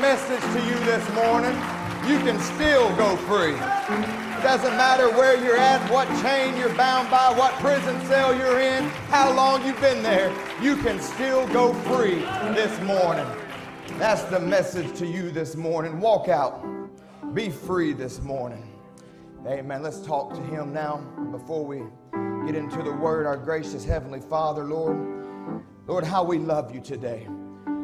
message to you this morning. You can still go free. It doesn't matter where you're at, what chain you're bound by, what prison cell you're in, how long you've been there. You can still go free this morning. That's the message to you this morning. Walk out. Be free this morning. Amen. Let's talk to him now before we get into the word. Our gracious Heavenly Father, Lord, Lord, how we love you today.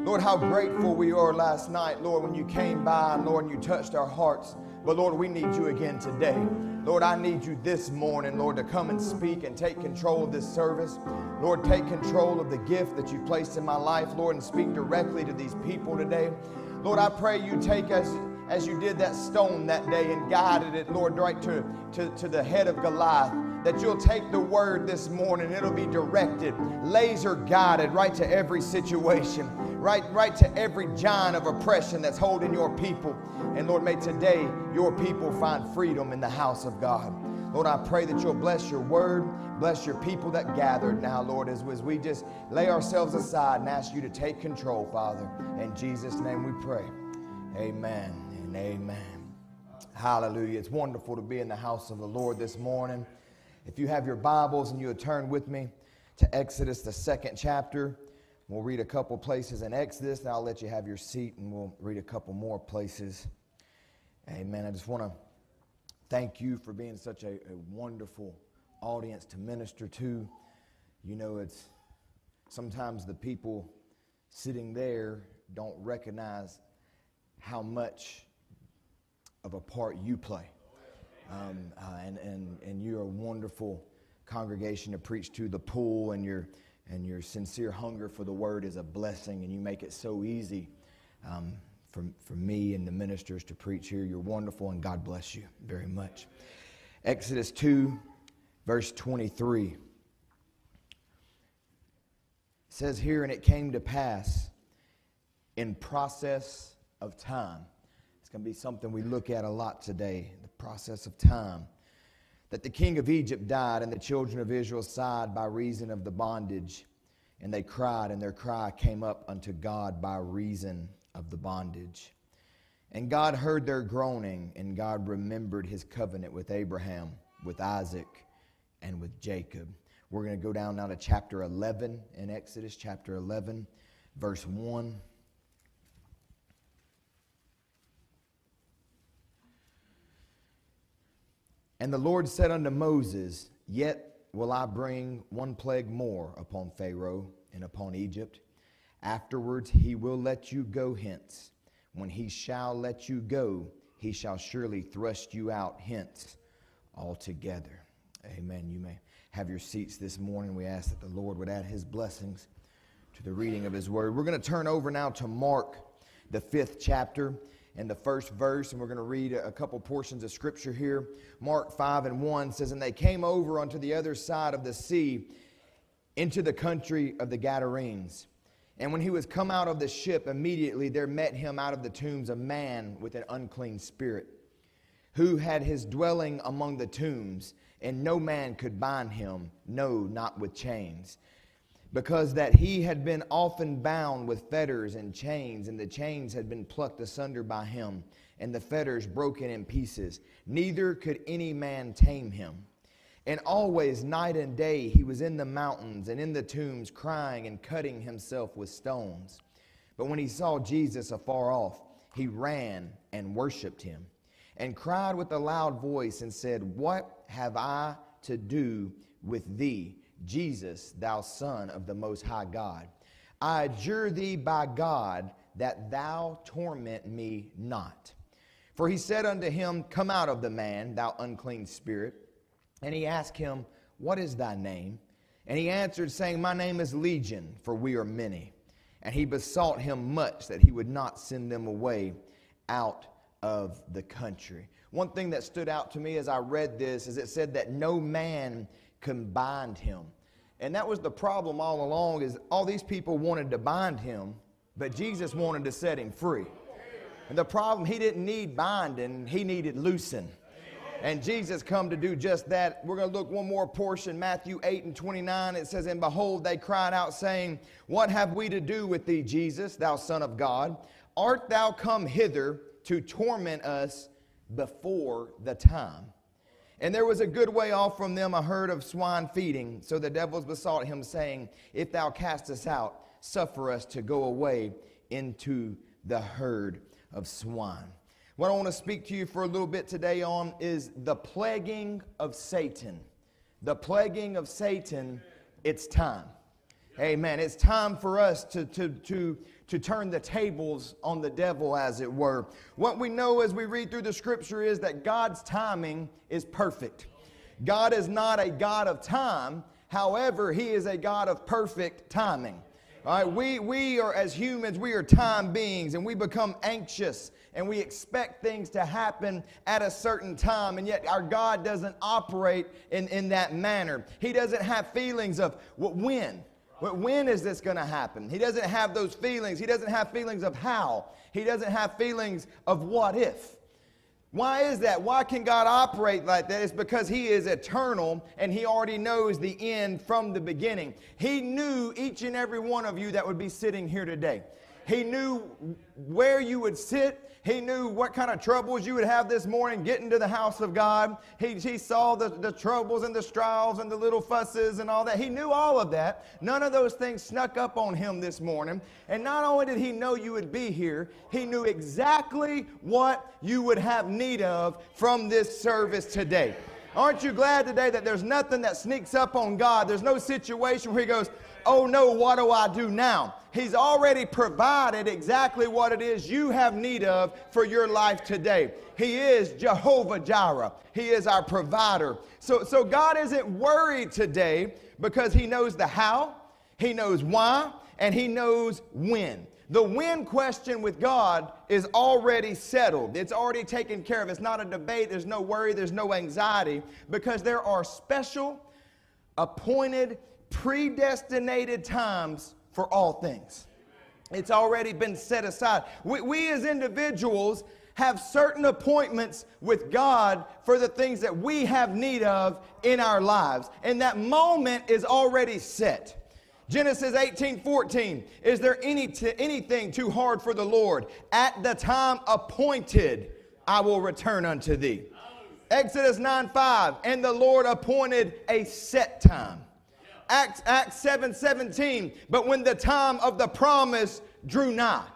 Lord, how grateful we are last night, Lord, when you came by, Lord, and you touched our hearts. But Lord, we need you again today. Lord, I need you this morning, Lord, to come and speak and take control of this service. Lord, take control of the gift that you've placed in my life, Lord, and speak directly to these people today. Lord, I pray you take us as you did that stone that day and guided it, Lord, right to, to, to the head of Goliath that you'll take the word this morning. It'll be directed, laser guided right to every situation, right, right to every giant of oppression that's holding your people. And Lord, may today your people find freedom in the house of God. Lord, I pray that you'll bless your word, bless your people that gathered now, Lord, as, as we just lay ourselves aside and ask you to take control, Father. In Jesus' name we pray. Amen and amen. Hallelujah. It's wonderful to be in the house of the Lord this morning. If you have your Bibles and you would turn with me to Exodus, the second chapter, we'll read a couple places in Exodus, and I'll let you have your seat and we'll read a couple more places. Amen. I just want to thank you for being such a, a wonderful audience to minister to. You know, it's sometimes the people sitting there don't recognize how much of a part you play. Um, uh, and, and, and you're a wonderful congregation to preach to. The pool and your, and your sincere hunger for the word is a blessing, and you make it so easy um, for, for me and the ministers to preach here. You're wonderful, and God bless you very much. Exodus 2, verse 23 says here, and it came to pass in process of time. Going to be something we look at a lot today the process of time. That the king of Egypt died, and the children of Israel sighed by reason of the bondage. And they cried, and their cry came up unto God by reason of the bondage. And God heard their groaning, and God remembered his covenant with Abraham, with Isaac, and with Jacob. We're going to go down now to chapter 11 in Exodus, chapter 11, verse 1. And the Lord said unto Moses, Yet will I bring one plague more upon Pharaoh and upon Egypt. Afterwards he will let you go hence. When he shall let you go, he shall surely thrust you out hence altogether. Amen. You may have your seats this morning. We ask that the Lord would add his blessings to the reading of his word. We're going to turn over now to Mark, the fifth chapter in the first verse, and we're going to read a couple portions of scripture here. Mark 5 and 1 says, And they came over unto the other side of the sea into the country of the Gadarenes. And when he was come out of the ship, immediately there met him out of the tombs a man with an unclean spirit, who had his dwelling among the tombs, and no man could bind him, no, not with chains because that he had been often bound with fetters and chains, and the chains had been plucked asunder by him, and the fetters broken in pieces. Neither could any man tame him. And always, night and day, he was in the mountains and in the tombs, crying and cutting himself with stones. But when he saw Jesus afar off, he ran and worshiped him, and cried with a loud voice and said, What have I to do with thee? Jesus, thou Son of the Most High God. I adjure thee by God that thou torment me not. For he said unto him, Come out of the man, thou unclean spirit. And he asked him, What is thy name? And he answered, saying, My name is Legion, for we are many. And he besought him much that he would not send them away out of the country. One thing that stood out to me as I read this is it said that no man can bind him. And that was the problem all along is all these people wanted to bind him, but Jesus wanted to set him free. And the problem, he didn't need binding, he needed loosing. And Jesus come to do just that. We're going to look one more portion, Matthew 8 and 29. It says, And behold, they cried out, saying, What have we to do with thee, Jesus, thou Son of God? Art thou come hither to torment us before the time? And there was a good way off from them a herd of swine feeding. So the devils besought him, saying, If thou cast us out, suffer us to go away into the herd of swine. What I want to speak to you for a little bit today on is the plaguing of Satan. The plaguing of Satan, it's time. Amen. It's time for us to, to, to, to turn the tables on the devil, as it were. What we know as we read through the scripture is that God's timing is perfect. God is not a God of time, however, He is a God of perfect timing. All right, we, we are, as humans, we are time beings and we become anxious and we expect things to happen at a certain time, and yet our God doesn't operate in, in that manner. He doesn't have feelings of when. When is this going to happen? He doesn't have those feelings. He doesn't have feelings of how. He doesn't have feelings of what if. Why is that? Why can God operate like that? It's because He is eternal and He already knows the end from the beginning. He knew each and every one of you that would be sitting here today. He knew where you would sit. He knew what kind of troubles you would have this morning getting to the house of God. He, he saw the, the troubles and the trials and the little fusses and all that. He knew all of that. None of those things snuck up on him this morning. And not only did he know you would be here, he knew exactly what you would have need of from this service today. Aren't you glad today that there's nothing that sneaks up on God? There's no situation where He goes, Oh no, what do I do now? He's already provided exactly what it is you have need of for your life today. He is Jehovah Jireh. He is our provider. So, so God isn't worried today because He knows the how, He knows why, and He knows when. The when question with God is already settled. It's already taken care of. It's not a debate. There's no worry. There's no anxiety because there are special, appointed, predestinated times for all things. It's already been set aside. We, we as individuals have certain appointments with God for the things that we have need of in our lives. And that moment is already set. Genesis 18 14. Is there any t- anything too hard for the Lord? At the time appointed, I will return unto thee. Exodus 9 5. And the Lord appointed a set time. Acts, Acts 7 17. But when the time of the promise drew nigh.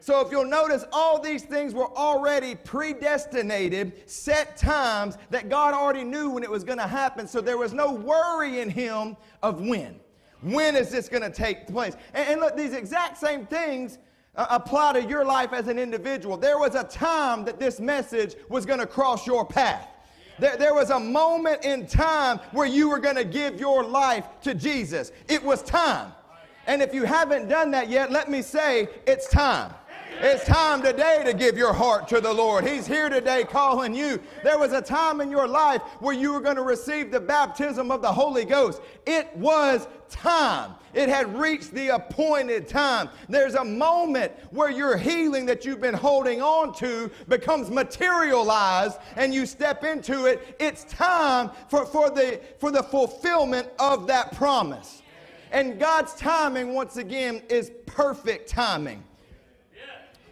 So if you'll notice, all these things were already predestinated, set times that God already knew when it was going to happen. So there was no worry in him of when. When is this going to take place? And, and, look, these exact same things uh, apply to your life as an individual. There was a time that this message was going to cross your path. There, there was a moment in time where you were going to give your life to Jesus. It was time. And if you haven't done that yet, let me say it's time. It's time today to give your heart to the Lord. He's here today calling you. There was a time in your life where you were going to receive the baptism of the Holy Ghost. It was time. It had reached the appointed time. There's a moment where your healing that you've been holding on to becomes materialized and you step into it. It's time for, for, the, for the fulfillment of that promise. And God's timing, once again, is perfect timing.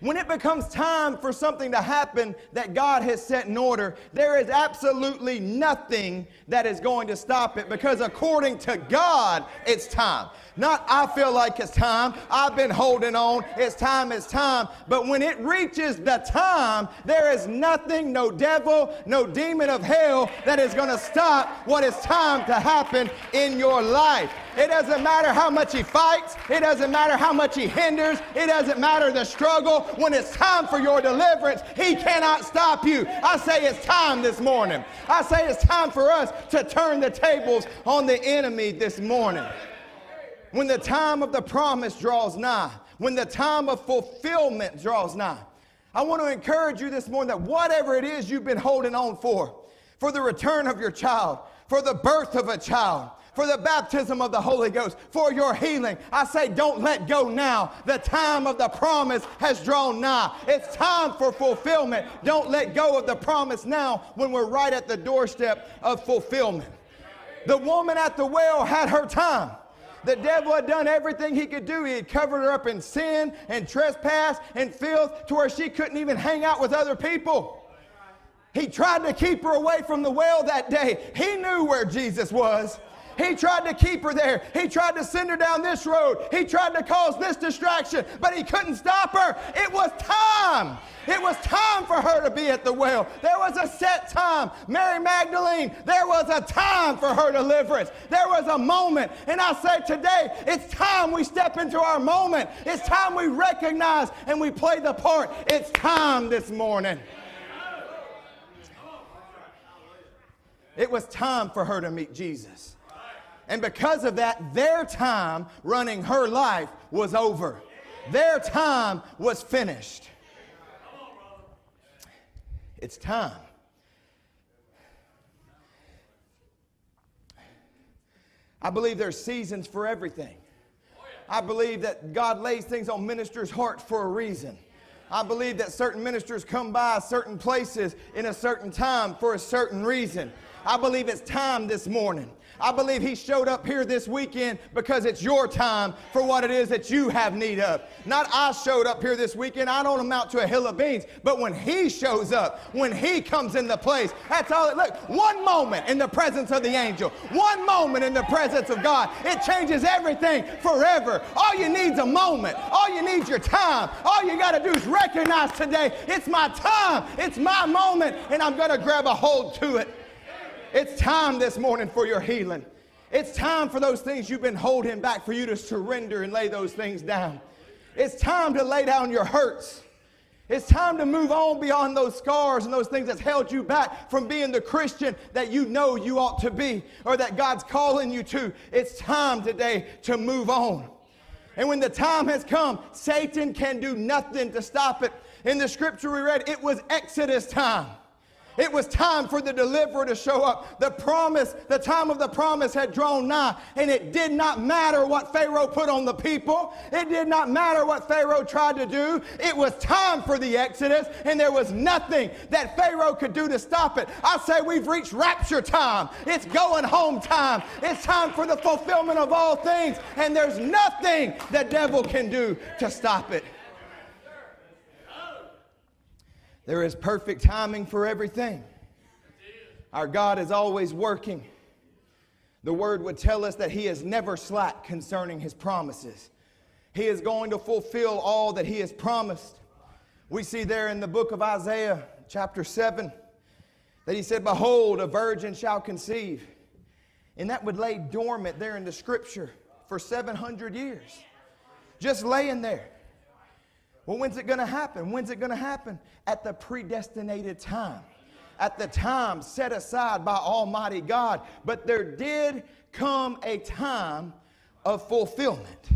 When it becomes time for something to happen that God has set in order, there is absolutely nothing that is going to stop it because according to God, it's time. Not I feel like it's time. I've been holding on. It's time, it's time. But when it reaches the time, there is nothing, no devil, no demon of hell that is going to stop what is time to happen in your life. It doesn't matter how much he fights. It doesn't matter how much he hinders. It doesn't matter the struggle. When it's time for your deliverance, he cannot stop you. I say it's time this morning. I say it's time for us to turn the tables on the enemy this morning. When the time of the promise draws nigh, when the time of fulfillment draws nigh, I want to encourage you this morning that whatever it is you've been holding on for, for the return of your child, for the birth of a child, for the baptism of the Holy Ghost, for your healing. I say, don't let go now. The time of the promise has drawn nigh. It's time for fulfillment. Don't let go of the promise now when we're right at the doorstep of fulfillment. The woman at the well had her time. The devil had done everything he could do. He had covered her up in sin and trespass and filth to where she couldn't even hang out with other people. He tried to keep her away from the well that day. He knew where Jesus was. He tried to keep her there. He tried to send her down this road. He tried to cause this distraction, but he couldn't stop her. It was time. It was time for her to be at the well. There was a set time. Mary Magdalene, there was a time for her deliverance. There was a moment. And I say today, it's time we step into our moment. It's time we recognize and we play the part. It's time this morning. It was time for her to meet Jesus. And because of that, their time running her life was over. Their time was finished. It's time. I believe there's seasons for everything. I believe that God lays things on ministers' hearts for a reason. I believe that certain ministers come by certain places in a certain time for a certain reason. I believe it's time this morning. I believe He showed up here this weekend because it's your time for what it is that you have need of. Not I showed up here this weekend. I don't amount to a hill of beans. But when He shows up, when He comes in the place, that's all it look. One moment in the presence of the angel, one moment in the presence of God, it changes everything forever. All you need is a moment. All you need is your time. All you got to do is recognize today, it's my time, it's my moment, and I'm going to grab a hold to it. It's time this morning for your healing. It's time for those things you've been holding back for you to surrender and lay those things down. It's time to lay down your hurts. It's time to move on beyond those scars and those things that's held you back from being the Christian that you know you ought to be or that God's calling you to. It's time today to move on. And when the time has come, Satan can do nothing to stop it. In the scripture we read, it was Exodus time. It was time for the deliverer to show up. The promise, the time of the promise had drawn nigh, and it did not matter what Pharaoh put on the people. It did not matter what Pharaoh tried to do. It was time for the Exodus, and there was nothing that Pharaoh could do to stop it. I say we've reached rapture time. It's going home time. It's time for the fulfillment of all things, and there's nothing the devil can do to stop it. There is perfect timing for everything. Our God is always working. The word would tell us that He is never slack concerning His promises. He is going to fulfill all that He has promised. We see there in the book of Isaiah, chapter 7, that He said, Behold, a virgin shall conceive. And that would lay dormant there in the scripture for 700 years, just laying there. Well, when's it going to happen? When's it going to happen? At the predestinated time, at the time set aside by Almighty God. But there did come a time of fulfillment.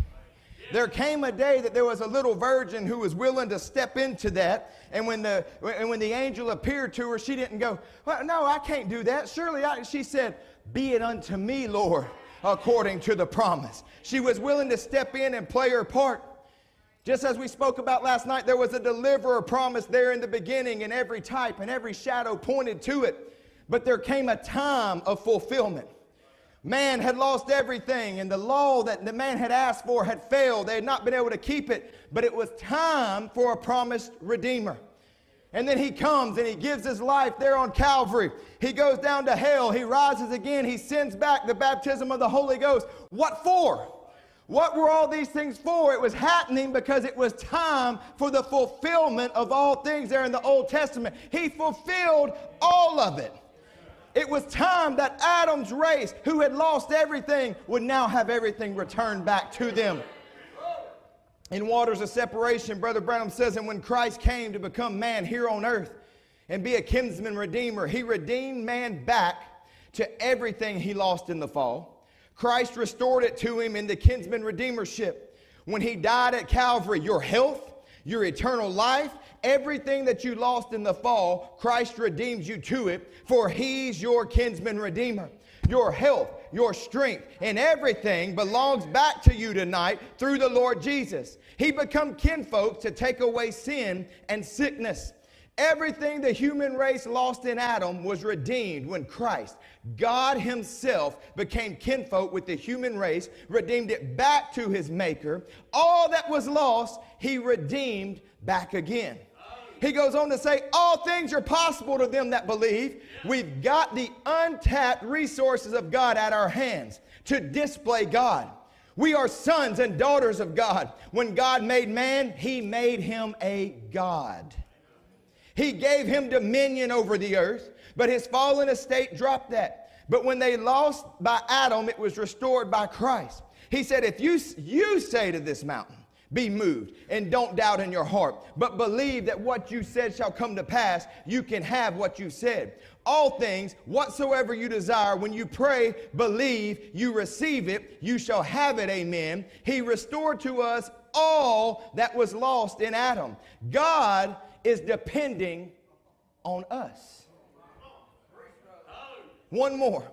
There came a day that there was a little virgin who was willing to step into that. And when the, and when the angel appeared to her, she didn't go, well, No, I can't do that. Surely I, she said, Be it unto me, Lord, according to the promise. She was willing to step in and play her part. Just as we spoke about last night, there was a deliverer promised there in the beginning, and every type and every shadow pointed to it. But there came a time of fulfillment. Man had lost everything, and the law that the man had asked for had failed. They had not been able to keep it, but it was time for a promised Redeemer. And then he comes and he gives his life there on Calvary. He goes down to hell. He rises again. He sends back the baptism of the Holy Ghost. What for? What were all these things for? It was happening because it was time for the fulfillment of all things there in the Old Testament. He fulfilled all of it. It was time that Adam's race, who had lost everything, would now have everything returned back to them. In waters of separation, Brother Branham says, and when Christ came to become man here on earth and be a kinsman redeemer, he redeemed man back to everything he lost in the fall. Christ restored it to him in the kinsman redeemership. When he died at Calvary, your health, your eternal life, everything that you lost in the fall, Christ redeems you to it, for he's your kinsman redeemer. your health, your strength, and everything belongs back to you tonight through the Lord Jesus. He become kinfolk to take away sin and sickness. Everything the human race lost in Adam was redeemed when Christ, God Himself, became kinfolk with the human race, redeemed it back to His Maker. All that was lost, He redeemed back again. He goes on to say, All things are possible to them that believe. We've got the untapped resources of God at our hands to display God. We are sons and daughters of God. When God made man, He made him a God. He gave him dominion over the earth, but his fallen estate dropped that. But when they lost by Adam, it was restored by Christ. He said, If you, you say to this mountain, be moved and don't doubt in your heart, but believe that what you said shall come to pass, you can have what you said. All things, whatsoever you desire, when you pray, believe, you receive it, you shall have it. Amen. He restored to us all that was lost in Adam. God is depending on us. One more.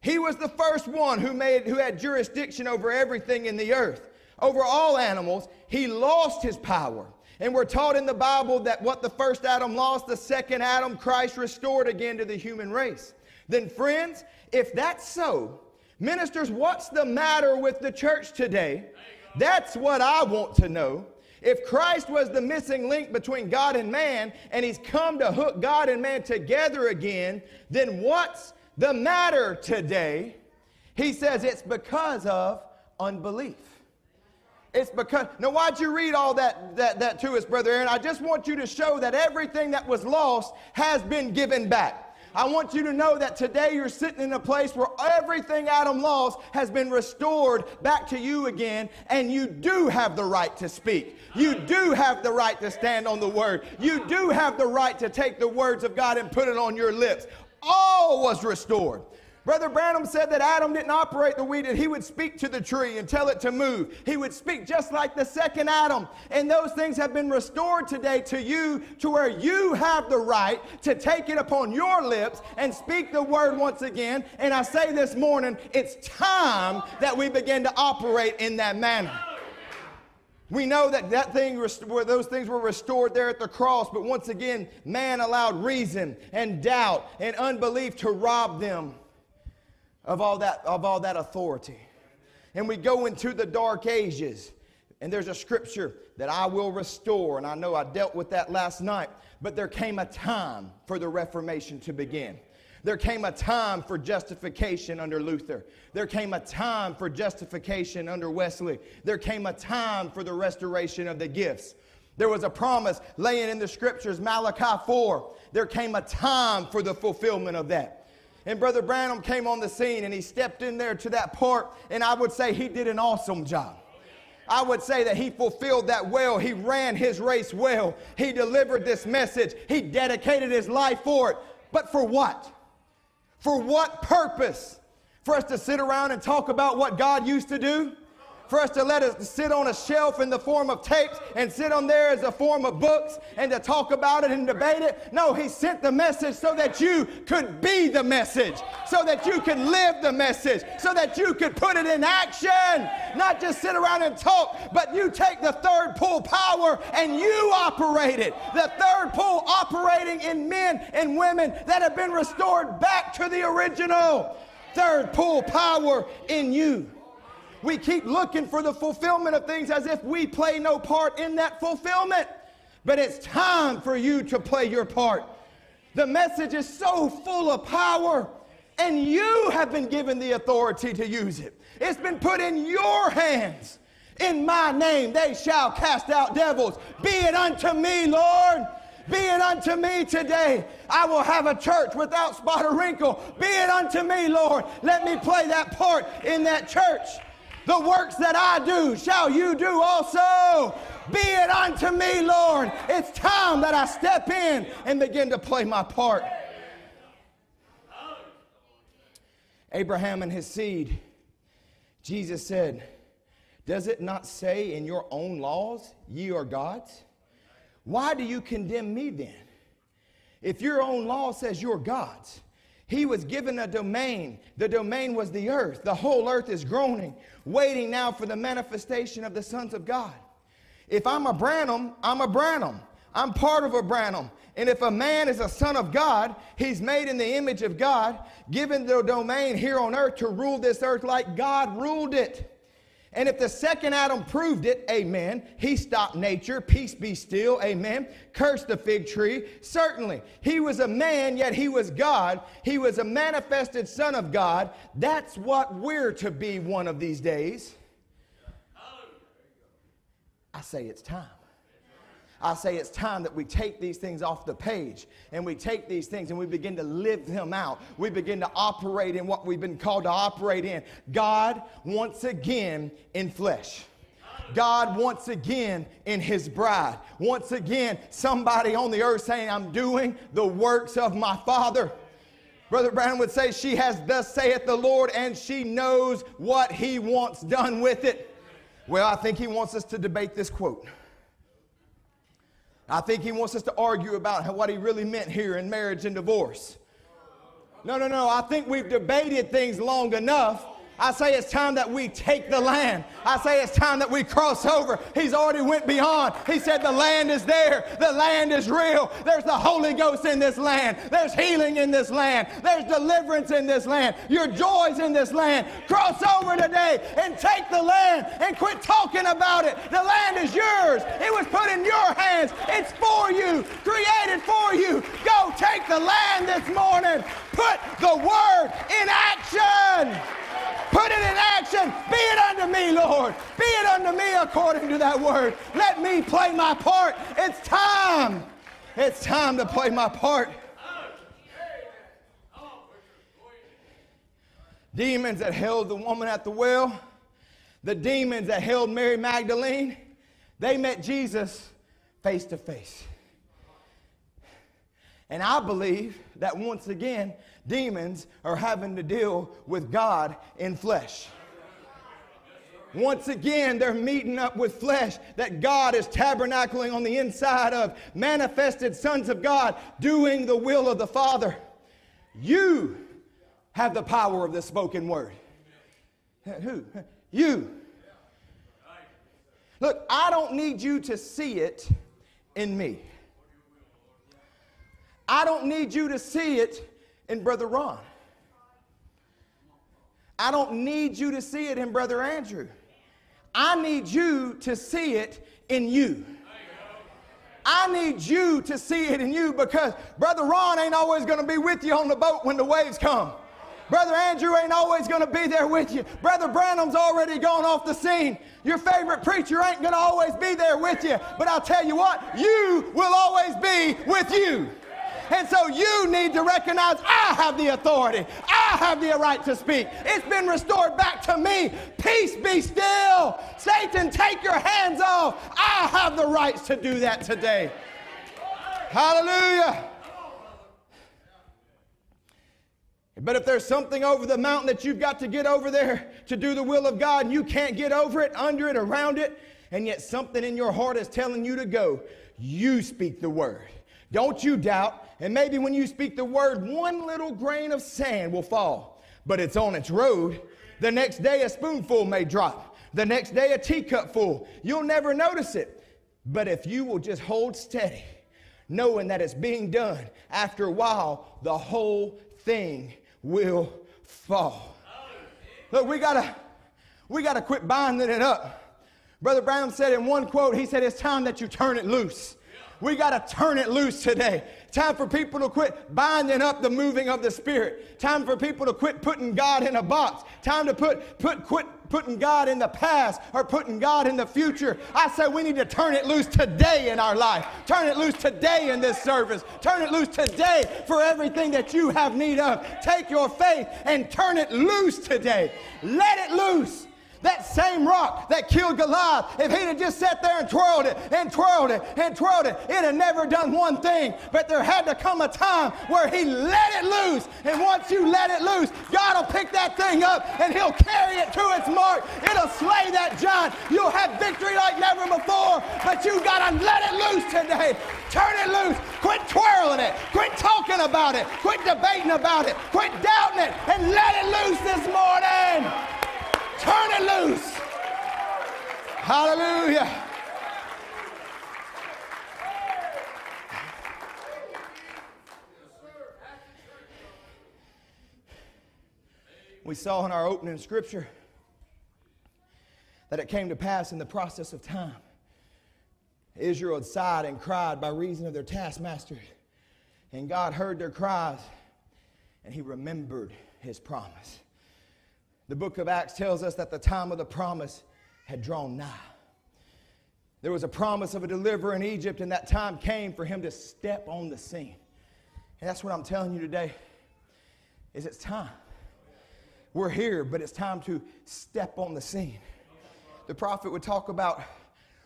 He was the first one who made who had jurisdiction over everything in the earth, over all animals. He lost his power. And we're taught in the Bible that what the first Adam lost, the second Adam, Christ restored again to the human race. Then, friends, if that's so, ministers, what's the matter with the church today? That's what I want to know. If Christ was the missing link between God and man, and he's come to hook God and man together again, then what's the matter today? He says it's because of unbelief. It's because, now why'd you read all that, that, that to us, Brother Aaron? I just want you to show that everything that was lost has been given back. I want you to know that today you're sitting in a place where everything Adam lost has been restored back to you again, and you do have the right to speak. You do have the right to stand on the word. You do have the right to take the words of God and put it on your lips. All was restored. Brother Branham said that Adam didn't operate the way that he would speak to the tree and tell it to move. He would speak just like the second Adam. And those things have been restored today to you to where you have the right to take it upon your lips and speak the word once again. And I say this morning, it's time that we begin to operate in that manner. We know that that thing where those things were restored there at the cross, but once again, man allowed reason and doubt and unbelief to rob them of all that, of all that authority. And we go into the dark ages. And there's a scripture that I will restore. And I know I dealt with that last night. But there came a time for the Reformation to begin. There came a time for justification under Luther. There came a time for justification under Wesley. There came a time for the restoration of the gifts. There was a promise laying in the scriptures, Malachi 4. There came a time for the fulfillment of that. And Brother Branham came on the scene and he stepped in there to that part, and I would say he did an awesome job. I would say that he fulfilled that well. He ran his race well. He delivered this message. He dedicated his life for it. But for what? For what purpose? For us to sit around and talk about what God used to do? For us to let us sit on a shelf in the form of tapes and sit on there as a form of books and to talk about it and debate it. No, he sent the message so that you could be the message, so that you could live the message, so that you could put it in action. Not just sit around and talk, but you take the third pull power and you operate it. The third pull operating in men and women that have been restored back to the original. Third pull power in you. We keep looking for the fulfillment of things as if we play no part in that fulfillment. But it's time for you to play your part. The message is so full of power, and you have been given the authority to use it. It's been put in your hands. In my name they shall cast out devils. Be it unto me, Lord. Be it unto me today. I will have a church without spot or wrinkle. Be it unto me, Lord. Let me play that part in that church. The works that I do shall you do also. Be it unto me, Lord. It's time that I step in and begin to play my part. Abraham and his seed, Jesus said, Does it not say in your own laws, ye are gods? Why do you condemn me then? If your own law says you're gods, He was given a domain. The domain was the earth. The whole earth is groaning, waiting now for the manifestation of the sons of God. If I'm a Branham, I'm a Branham. I'm part of a Branham. And if a man is a son of God, he's made in the image of God, given the domain here on earth to rule this earth like God ruled it. And if the second Adam proved it, amen, he stopped nature, peace be still, amen, cursed the fig tree, certainly. He was a man, yet he was God. He was a manifested son of God. That's what we're to be one of these days. I say it's time. I say it's time that we take these things off the page and we take these things and we begin to live them out. We begin to operate in what we've been called to operate in. God, once again, in flesh. God once again in his bride. Once again, somebody on the earth saying, I'm doing the works of my Father. Brother Brown would say, She has thus saith the Lord, and she knows what he wants done with it. Well, I think he wants us to debate this quote. I think he wants us to argue about what he really meant here in marriage and divorce. No, no, no. I think we've debated things long enough I say it's time that we take the land. I say it's time that we cross over. He's already went beyond. He said the land is there. The land is real. There's the Holy Ghost in this land. There's healing in this land. There's deliverance in this land. Your joys in this land. Cross over today and take the land and quit talking about it. The land is yours. It was put in your hands. It's for you. Created for you. Go take the land this morning. Put the word in action. Put it in action. Be it unto me, Lord. Be it unto me according to that word. Let me play my part. It's time. It's time to play my part. Demons that held the woman at the well, the demons that held Mary Magdalene, they met Jesus face to face. And I believe that once again, demons are having to deal with God in flesh. Once again, they're meeting up with flesh that God is tabernacling on the inside of, manifested sons of God doing the will of the Father. You have the power of the spoken word. Who? You. Look, I don't need you to see it in me. I don't need you to see it in Brother Ron. I don't need you to see it in Brother Andrew. I need you to see it in you. I need you to see it in you because Brother Ron ain't always going to be with you on the boat when the waves come. Brother Andrew ain't always going to be there with you. Brother Branham's already gone off the scene. Your favorite preacher ain't going to always be there with you. But I'll tell you what, you will always be with you. And so you need to recognize I have the authority. I have the right to speak. It's been restored back to me. Peace be still. Satan, take your hands off. I have the rights to do that today. Hallelujah. But if there's something over the mountain that you've got to get over there to do the will of God and you can't get over it, under it, around it, and yet something in your heart is telling you to go, you speak the word. Don't you doubt. And maybe when you speak the word, one little grain of sand will fall, but it's on its road. The next day, a spoonful may drop. The next day, a teacup full. You'll never notice it. But if you will just hold steady, knowing that it's being done, after a while, the whole thing will fall. Look, we gotta, we gotta quit binding it up. Brother Brown said in one quote, he said, It's time that you turn it loose. We got to turn it loose today. Time for people to quit binding up the moving of the Spirit. Time for people to quit putting God in a box. Time to put, put, quit putting God in the past or putting God in the future. I say we need to turn it loose today in our life. Turn it loose today in this service. Turn it loose today for everything that you have need of. Take your faith and turn it loose today. Let it loose. That same rock that killed Goliath, if he'd have just sat there and twirled it and twirled it and twirled it, it'd have never done one thing. But there had to come a time where he let it loose. And once you let it loose, God will pick that thing up and he'll carry it to its mark. It'll slay that giant. You'll have victory like never before. But you got to let it loose today. Turn it loose. Quit twirling it. Quit talking about it. Quit debating about it. Quit doubting it. And let it loose this morning. Turn it loose. Hallelujah. We saw in our opening scripture that it came to pass in the process of time Israel had sighed and cried by reason of their taskmasters. And God heard their cries and he remembered his promise. The book of Acts tells us that the time of the promise had drawn nigh. There was a promise of a deliverer in Egypt, and that time came for him to step on the scene. And that's what I'm telling you today is it's time. We're here, but it's time to step on the scene. The prophet would talk about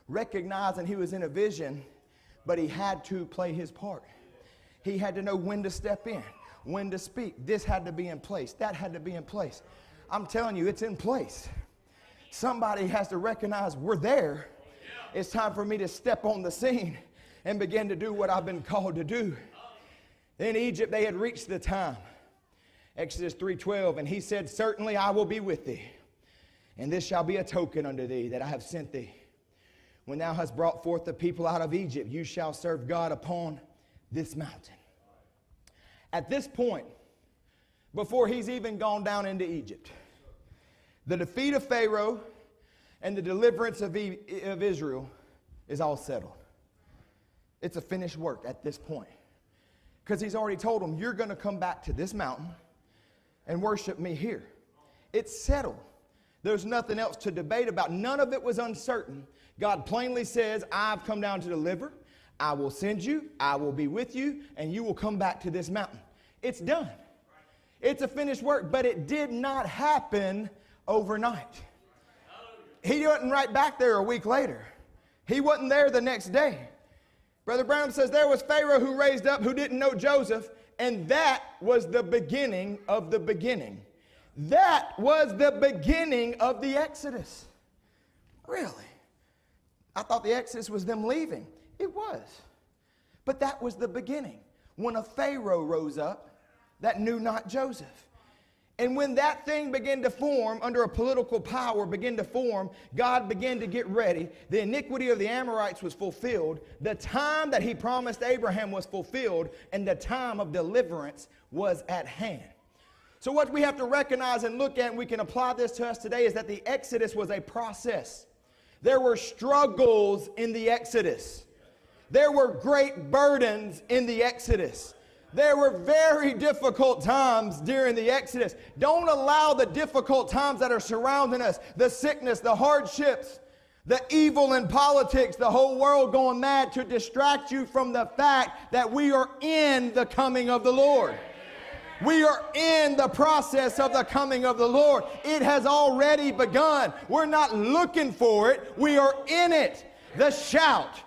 recognizing he was in a vision, but he had to play his part. He had to know when to step in, when to speak. This had to be in place, that had to be in place. I'm telling you, it's in place. Somebody has to recognize we're there. It's time for me to step on the scene and begin to do what I've been called to do. In Egypt, they had reached the time. Exodus 3:12, and he said, Certainly I will be with thee, and this shall be a token unto thee that I have sent thee. When thou hast brought forth the people out of Egypt, you shall serve God upon this mountain. At this point, before he's even gone down into Egypt, the defeat of Pharaoh and the deliverance of, e- of Israel is all settled. It's a finished work at this point. Because he's already told them, You're going to come back to this mountain and worship me here. It's settled. There's nothing else to debate about. None of it was uncertain God plainly says, I've come down to deliver. I will send you. I will be with you, and you will come back to this mountain. It's done. It's a finished work, but it did not happen overnight. He wasn't right back there a week later. He wasn't there the next day. Brother Branham says there was Pharaoh who raised up who didn't know Joseph, and that was the beginning of the beginning. That was the beginning of the Exodus. Really? I thought the Exodus was them leaving. It was. But that was the beginning. When a Pharaoh rose up that knew not Joseph. And when that thing began to form under a political power, began to form, God began to get ready. The iniquity of the Amorites was fulfilled. The time that He promised Abraham was fulfilled, and the time of deliverance was at hand. So, what we have to recognize and look at, and we can apply this to us today, is that the Exodus was a process. There were struggles in the Exodus. There were great burdens in the Exodus. There were very difficult times during the Exodus. Don't allow the difficult times that are surrounding us, the sickness, the hardships, the evil in politics, the whole world going mad to distract you from the fact that we are in the coming of the Lord. We are in the process of the coming of the Lord. It has already begun. We're not looking for it, we are in it. The shout,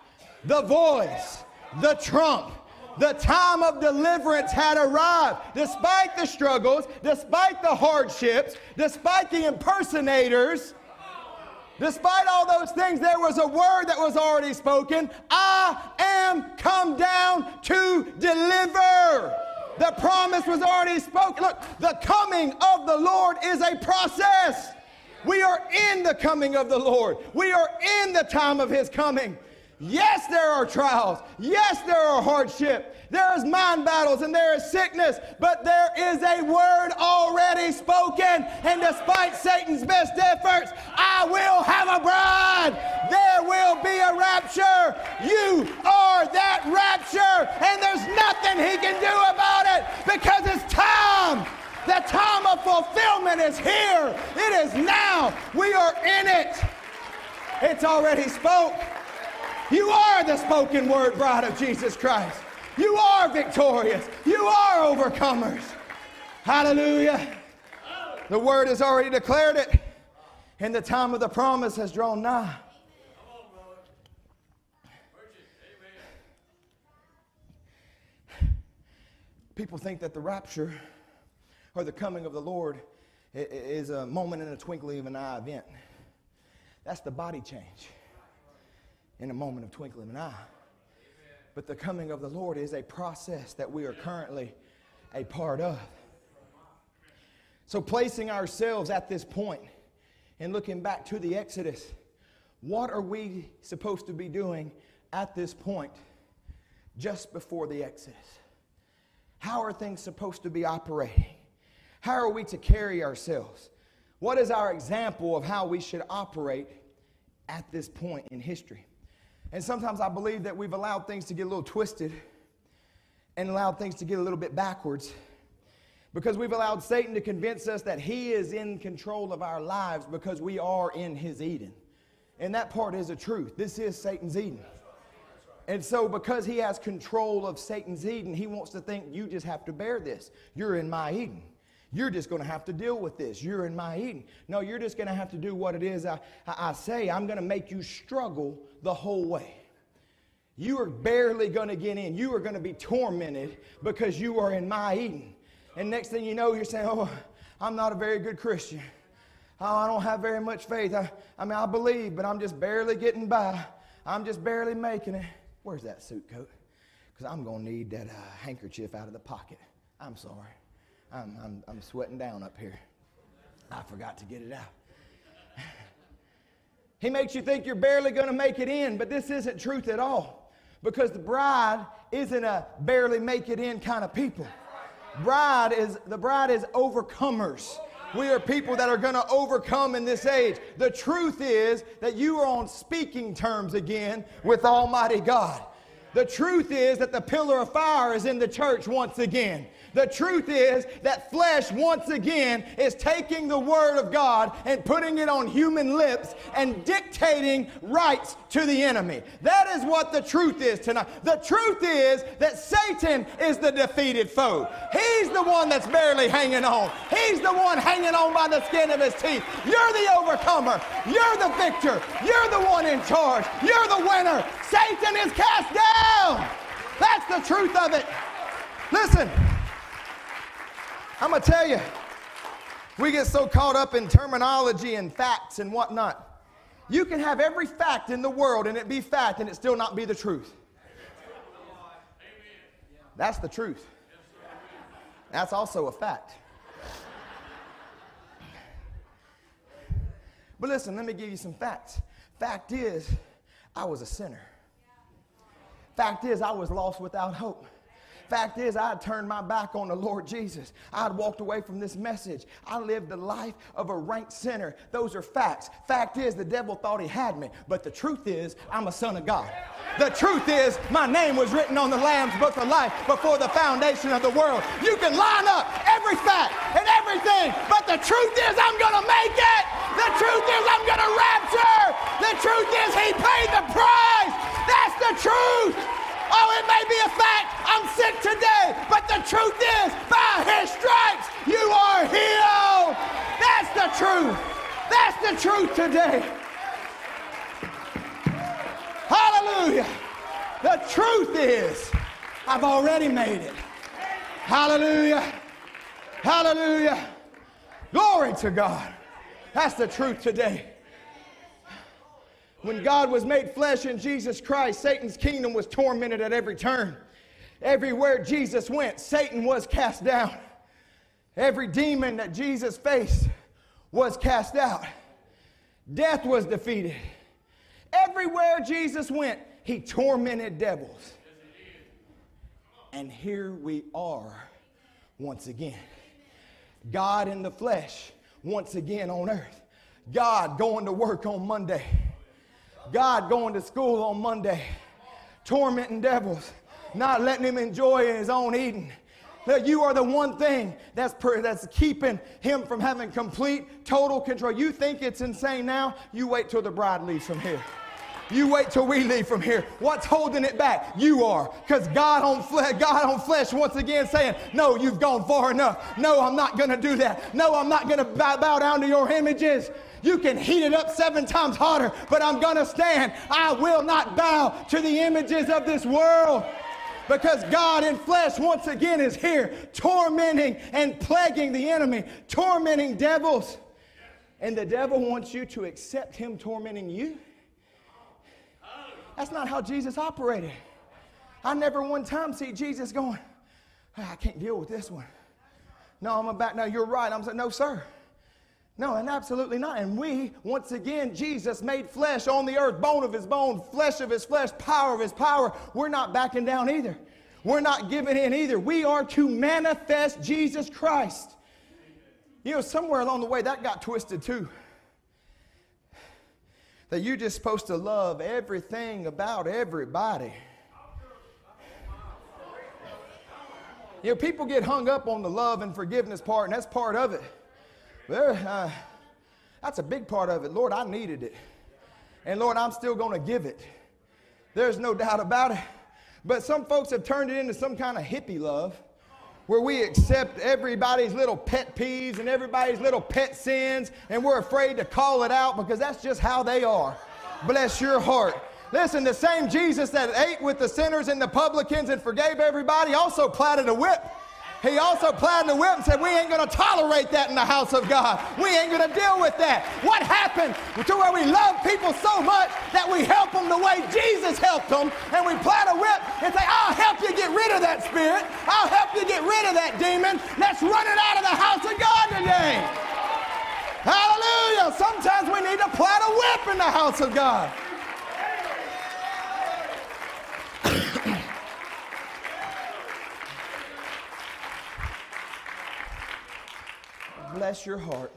the voice, the trump. The time of deliverance had arrived. Despite the struggles, despite the hardships, despite the impersonators, despite all those things, there was a word that was already spoken I am come down to deliver. The promise was already spoken. Look, the coming of the Lord is a process. We are in the coming of the Lord. We are in the time of his coming. Yes, there are trials. Yes, there are hardship. There is mind battles and there is sickness, but there is a word already spoken. And despite Satan's best efforts, I will have a bride. There will be a rapture. You are that rapture, and there's nothing he can do about it because it's time. The time of fulfillment is here. It is now. We are in it. It's already spoke. You are the spoken word bride of Jesus Christ. You are victorious. You are overcomers. Hallelujah. The word has already declared it. and the time of the promise has drawn nigh. People think that the rapture or the coming of the Lord is a moment in a twinkling of an eye event. That's the body change in a moment of twinkling an eye. But the coming of the Lord is a process that we are currently a part of. So, placing ourselves at this point and looking back to the Exodus, what are we supposed to be doing at this point just before the Exodus? How are things supposed to be operating? How are we to carry ourselves? What is our example of how we should operate at this point in history? And sometimes I believe that we've allowed things to get a little twisted and allowed things to get a little bit backwards because we've allowed Satan to convince us that he is in control of our lives because we are in his Eden. And that part is a truth. This is Satan's Eden. And so, because he has control of Satan's Eden, he wants to think you just have to bear this. You're in my Eden. You're just going to have to deal with this. You're in my Eden. No, you're just going to have to do what it is I, I say. I'm going to make you struggle the whole way. You are barely going to get in. You are going to be tormented because you are in my Eden. And next thing you know, you're saying, Oh, I'm not a very good Christian. Oh, I don't have very much faith. I, I mean, I believe, but I'm just barely getting by. I'm just barely making it. Where's that suit coat? Because I'm going to need that uh, handkerchief out of the pocket. I'm sorry. I'm, I'm, I'm sweating down up here. I forgot to get it out. He makes you think you're barely going to make it in, but this isn't truth at all. Because the bride isn't a barely make it in kind of people. Bride is the bride is overcomers. We are people that are going to overcome in this age. The truth is that you are on speaking terms again with Almighty God. The truth is that the pillar of fire is in the church once again. The truth is that flesh, once again, is taking the Word of God and putting it on human lips and dictating rights to the enemy. That is what the truth is tonight. The truth is that Satan is the defeated foe. He's the one that's barely hanging on, he's the one hanging on by the skin of his teeth. You're the overcomer, you're the victor, you're the one in charge, you're the winner. Satan is cast down. That's the truth of it. Listen. I'm going to tell you, we get so caught up in terminology and facts and whatnot. You can have every fact in the world and it be fact and it still not be the truth. That's the truth. That's also a fact. But listen, let me give you some facts. Fact is, I was a sinner. Fact is, I was lost without hope. Fact is, I had turned my back on the Lord Jesus. I had walked away from this message. I lived the life of a ranked sinner. Those are facts. Fact is, the devil thought he had me, but the truth is, I'm a son of God. The truth is, my name was written on the Lamb's book of life before the foundation of the world. You can line up every fact and everything, but the truth is, I'm going to make it. The truth is, I'm going to rapture. The truth is, he paid the price. That's the truth. Oh, it may be a fact I'm sick today, but the truth is, by his stripes, you are healed. That's the truth. That's the truth today. Hallelujah. The truth is, I've already made it. Hallelujah. Hallelujah. Glory to God. That's the truth today. When God was made flesh in Jesus Christ, Satan's kingdom was tormented at every turn. Everywhere Jesus went, Satan was cast down. Every demon that Jesus faced was cast out. Death was defeated. Everywhere Jesus went, he tormented devils. And here we are once again. God in the flesh, once again on earth. God going to work on Monday God going to school on Monday, tormenting devils, not letting him enjoy his own Eden. That you are the one thing that's, per, that's keeping him from having complete, total control. You think it's insane now? You wait till the bride leaves from here. You wait till we leave from here. What's holding it back? You are. Because God on flesh, God on flesh once again saying, No, you've gone far enough. No, I'm not gonna do that. No, I'm not gonna bow down to your images. You can heat it up seven times hotter, but I'm going to stand. I will not bow to the images of this world because God in flesh once again is here, tormenting and plaguing the enemy, tormenting devils. And the devil wants you to accept him tormenting you. That's not how Jesus operated. I never one time see Jesus going, ah, I can't deal with this one. No, I'm about, no, you're right. I'm saying, no, sir. No, and absolutely not. And we, once again, Jesus made flesh on the earth, bone of his bone, flesh of his flesh, power of his power. We're not backing down either. We're not giving in either. We are to manifest Jesus Christ. You know, somewhere along the way that got twisted too. That you're just supposed to love everything about everybody. You know, people get hung up on the love and forgiveness part, and that's part of it. There, uh, that's a big part of it. Lord, I needed it. And Lord, I'm still going to give it. There's no doubt about it. But some folks have turned it into some kind of hippie love where we accept everybody's little pet peeves and everybody's little pet sins and we're afraid to call it out because that's just how they are. Bless your heart. Listen, the same Jesus that ate with the sinners and the publicans and forgave everybody also plaited a whip. He also planted a whip and said, We ain't going to tolerate that in the house of God. We ain't going to deal with that. What happened to where we love people so much that we help them the way Jesus helped them and we plant a whip and say, I'll help you get rid of that spirit. I'll help you get rid of that demon. Let's run it out of the house of God today. Hallelujah. Sometimes we need to plant a whip in the house of God. Bless your heart.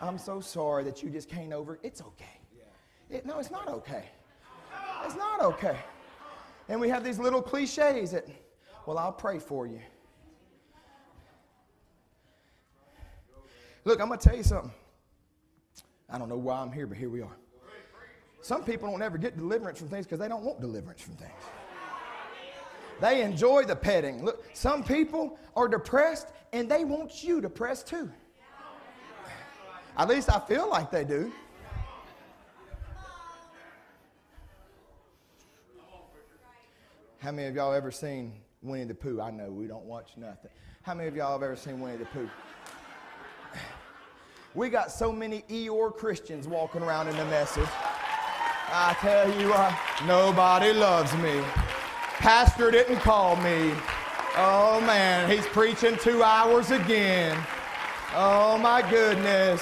I'm so sorry that you just came over. It's okay. It, no, it's not okay. It's not okay. And we have these little cliches that, well, I'll pray for you. Look, I'm going to tell you something. I don't know why I'm here, but here we are. Some people don't ever get deliverance from things because they don't want deliverance from things. They enjoy the petting. Look, some people are depressed and they want you depressed too. At least I feel like they do. How many of y'all ever seen Winnie the Pooh? I know we don't watch nothing. How many of y'all have ever seen Winnie the Pooh? We got so many Eeyore Christians walking around in the message. I tell you what, nobody loves me. Pastor didn't call me. Oh man, he's preaching two hours again. Oh my goodness.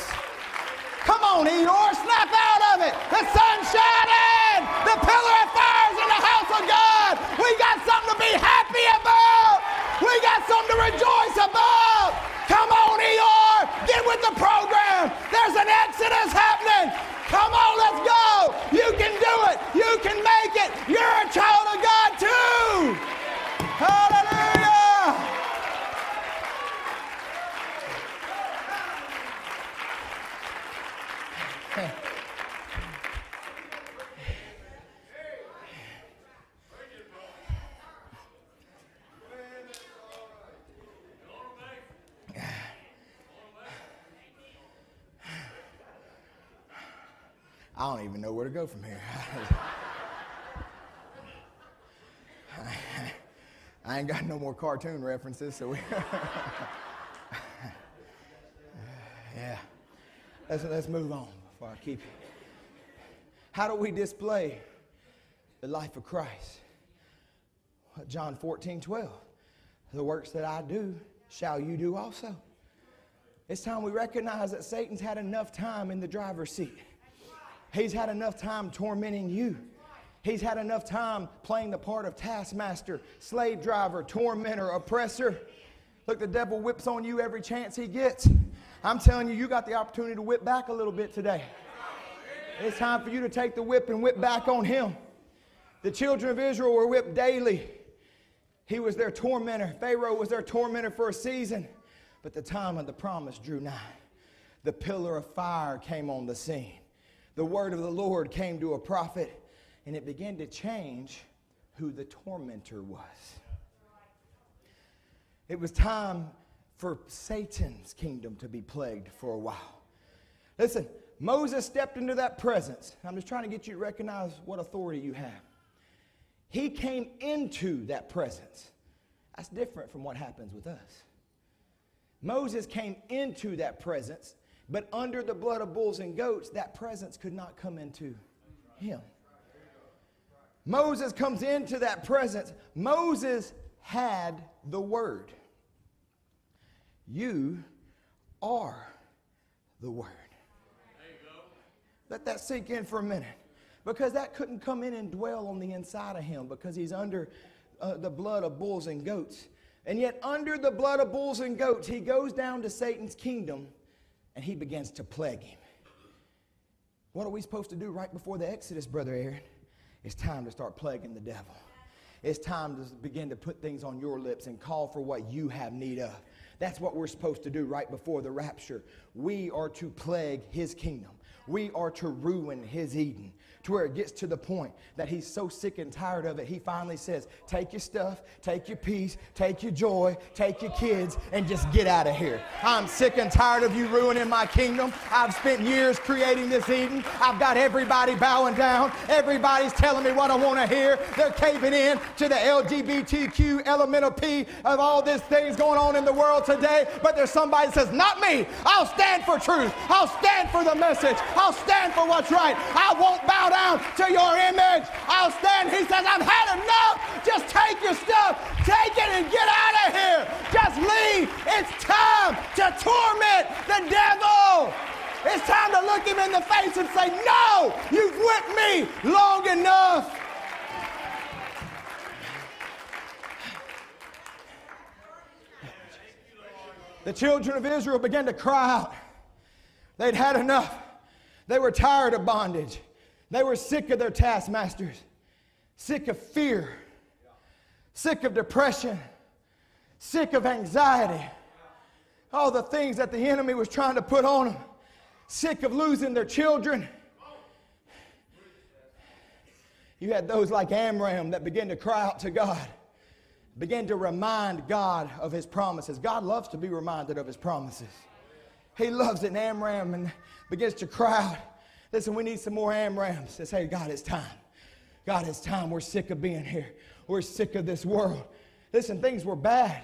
Come on, Eeyore, snap out of it. The sun's shining. The pillar of fire's in the house of God. We got something to be happy about. We got something to rejoice about. Come on, Eeyore, get with the program. There's an exodus happening. Come on, let's go. You can do it. You can make it. You're a child of God too. Hallelujah. I don't even know where to go from here. I ain't got no more cartoon references, so we. yeah. Let's, let's move on before I keep. How do we display the life of Christ? John 14, 12. The works that I do shall you do also. It's time we recognize that Satan's had enough time in the driver's seat. He's had enough time tormenting you. He's had enough time playing the part of taskmaster, slave driver, tormentor, oppressor. Look, the devil whips on you every chance he gets. I'm telling you, you got the opportunity to whip back a little bit today. It's time for you to take the whip and whip back on him. The children of Israel were whipped daily. He was their tormentor. Pharaoh was their tormentor for a season. But the time of the promise drew nigh. The pillar of fire came on the scene the word of the Lord came to a prophet, and it began to change who the tormentor was. It was time for Satan's kingdom to be plagued for a while. Listen, Moses stepped into that presence. I'm just trying to get you to recognize what authority you have. He came into that presence. That's different from what happens with us. Moses came into that presence, but under the blood of bulls and goats, that presence could not come into him. Moses comes into that presence. Moses had the word. You are the word. Let that sink in for a minute. Because that couldn't come in and dwell on the inside of him because he's under uh, the blood of bulls and goats. And yet, under the blood of bulls and goats, he goes down to Satan's kingdom and he begins to plague him. What are we supposed to do right before the Exodus, Brother Aaron? It's time to start plaguing the devil. It's time to begin to put things on your lips and call for what you have need of. That's what we're supposed to do right before the rapture. We are to plague his kingdom. We are to ruin his Eden to where it gets to the point that he's so sick and tired of it, he finally says, Take your stuff, take your peace, take your joy, take your kids, and just get out of here. I'm sick and tired of you ruining my kingdom. I've spent years creating this Eden. I've got everybody bowing down. Everybody's telling me what I want to hear. They're caving in to the LGBTQ elemental P of all these things going on in the world today. But there's somebody that says, Not me. I'll stand for truth. I'll stand for the message. I'll stand for what's right. I won't bow down to your image. I'll stand. He says, I've had enough. Just take your stuff, take it, and get out of here. Just leave. It's time to torment the devil. It's time to look him in the face and say, No, you've whipped me long enough. The children of Israel began to cry out. They'd had enough. They were tired of bondage. They were sick of their taskmasters, sick of fear, sick of depression, sick of anxiety, all the things that the enemy was trying to put on them, sick of losing their children. You had those like Amram that began to cry out to God, began to remind God of his promises. God loves to be reminded of his promises. He loves it, and Amram and begins to cry out Listen, we need some more Amrams that say, God, it's time. God, it's time. We're sick of being here. We're sick of this world. Listen, things were bad.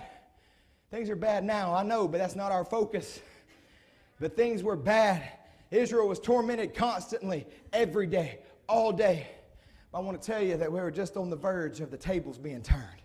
Things are bad now, I know, but that's not our focus. But things were bad. Israel was tormented constantly, every day, all day. I want to tell you that we were just on the verge of the tables being turned,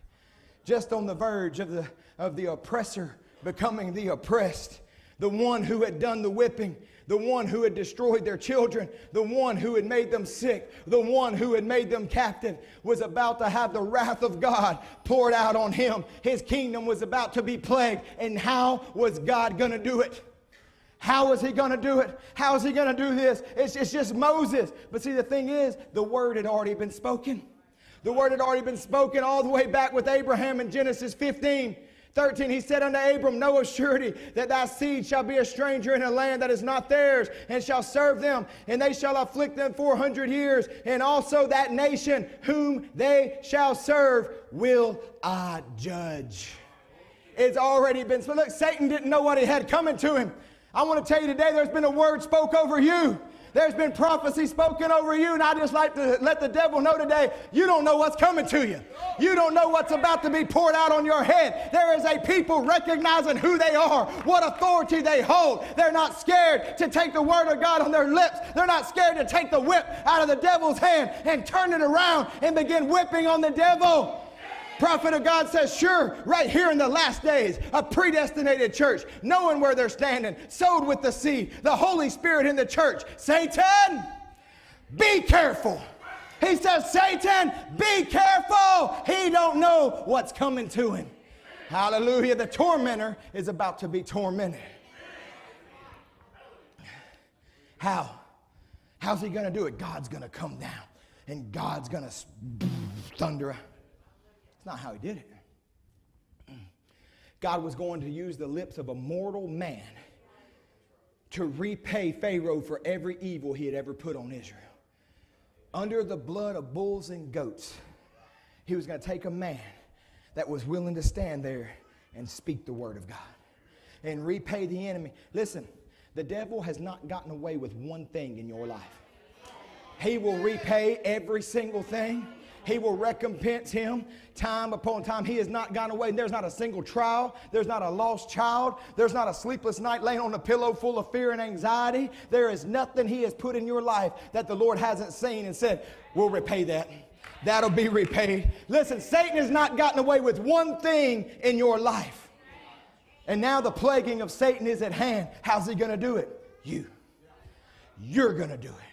just on the verge of the, of the oppressor becoming the oppressed, the one who had done the whipping the one who had destroyed their children, the one who had made them sick, the one who had made them captive, was about to have the wrath of God poured out on him. His kingdom was about to be plagued. And how was God going to do it? How is he going to do it? How is he going to do this? It's, it's just Moses. But see, the thing is, the word had already been spoken. The word had already been spoken all the way back with Abraham in Genesis 15. 13, he said unto Abram, Know of surety that thy seed shall be a stranger in a land that is not theirs, and shall serve them, and they shall afflict them 400 years. And also that nation whom they shall serve will I judge. It's already been. So look, Satan didn't know what he had coming to him. I want to tell you today there's been a word spoke over you. There's been prophecy spoken over you, and I just like to let the devil know today you don't know what's coming to you. You don't know what's about to be poured out on your head. There is a people recognizing who they are, what authority they hold. They're not scared to take the word of God on their lips. They're not scared to take the whip out of the devil's hand and turn it around and begin whipping on the devil prophet of God says, sure, right here in the last days, a predestinated church, knowing where they're standing, sowed with the seed, the Holy Spirit in the church. Satan, be careful. He says, Satan, be careful. He don't know what's coming to him. Hallelujah. The tormentor is about to be tormented. How? How's he going to do it? God's going to come down and God's going to thunder it's not how he did it. God was going to use the lips of a mortal man to repay Pharaoh for every evil he had ever put on Israel. Under the blood of bulls and goats, he was going to take a man that was willing to stand there and speak the word of God and repay the enemy. Listen, The devil has not gotten away with one thing in your life. He will repay every single thing. He will recompense him time upon time. He has not gone away. There's not a single trial. There's not a lost child. There's not a sleepless night laying on a pillow full of fear and anxiety. There is nothing He has put in your life that the Lord hasn't seen and said, We'll repay that. That'll be repaid. Listen, Satan has not gotten away with one thing in your life. And now the plaguing of Satan is at hand. How's he going to do it? You. You're going to do it.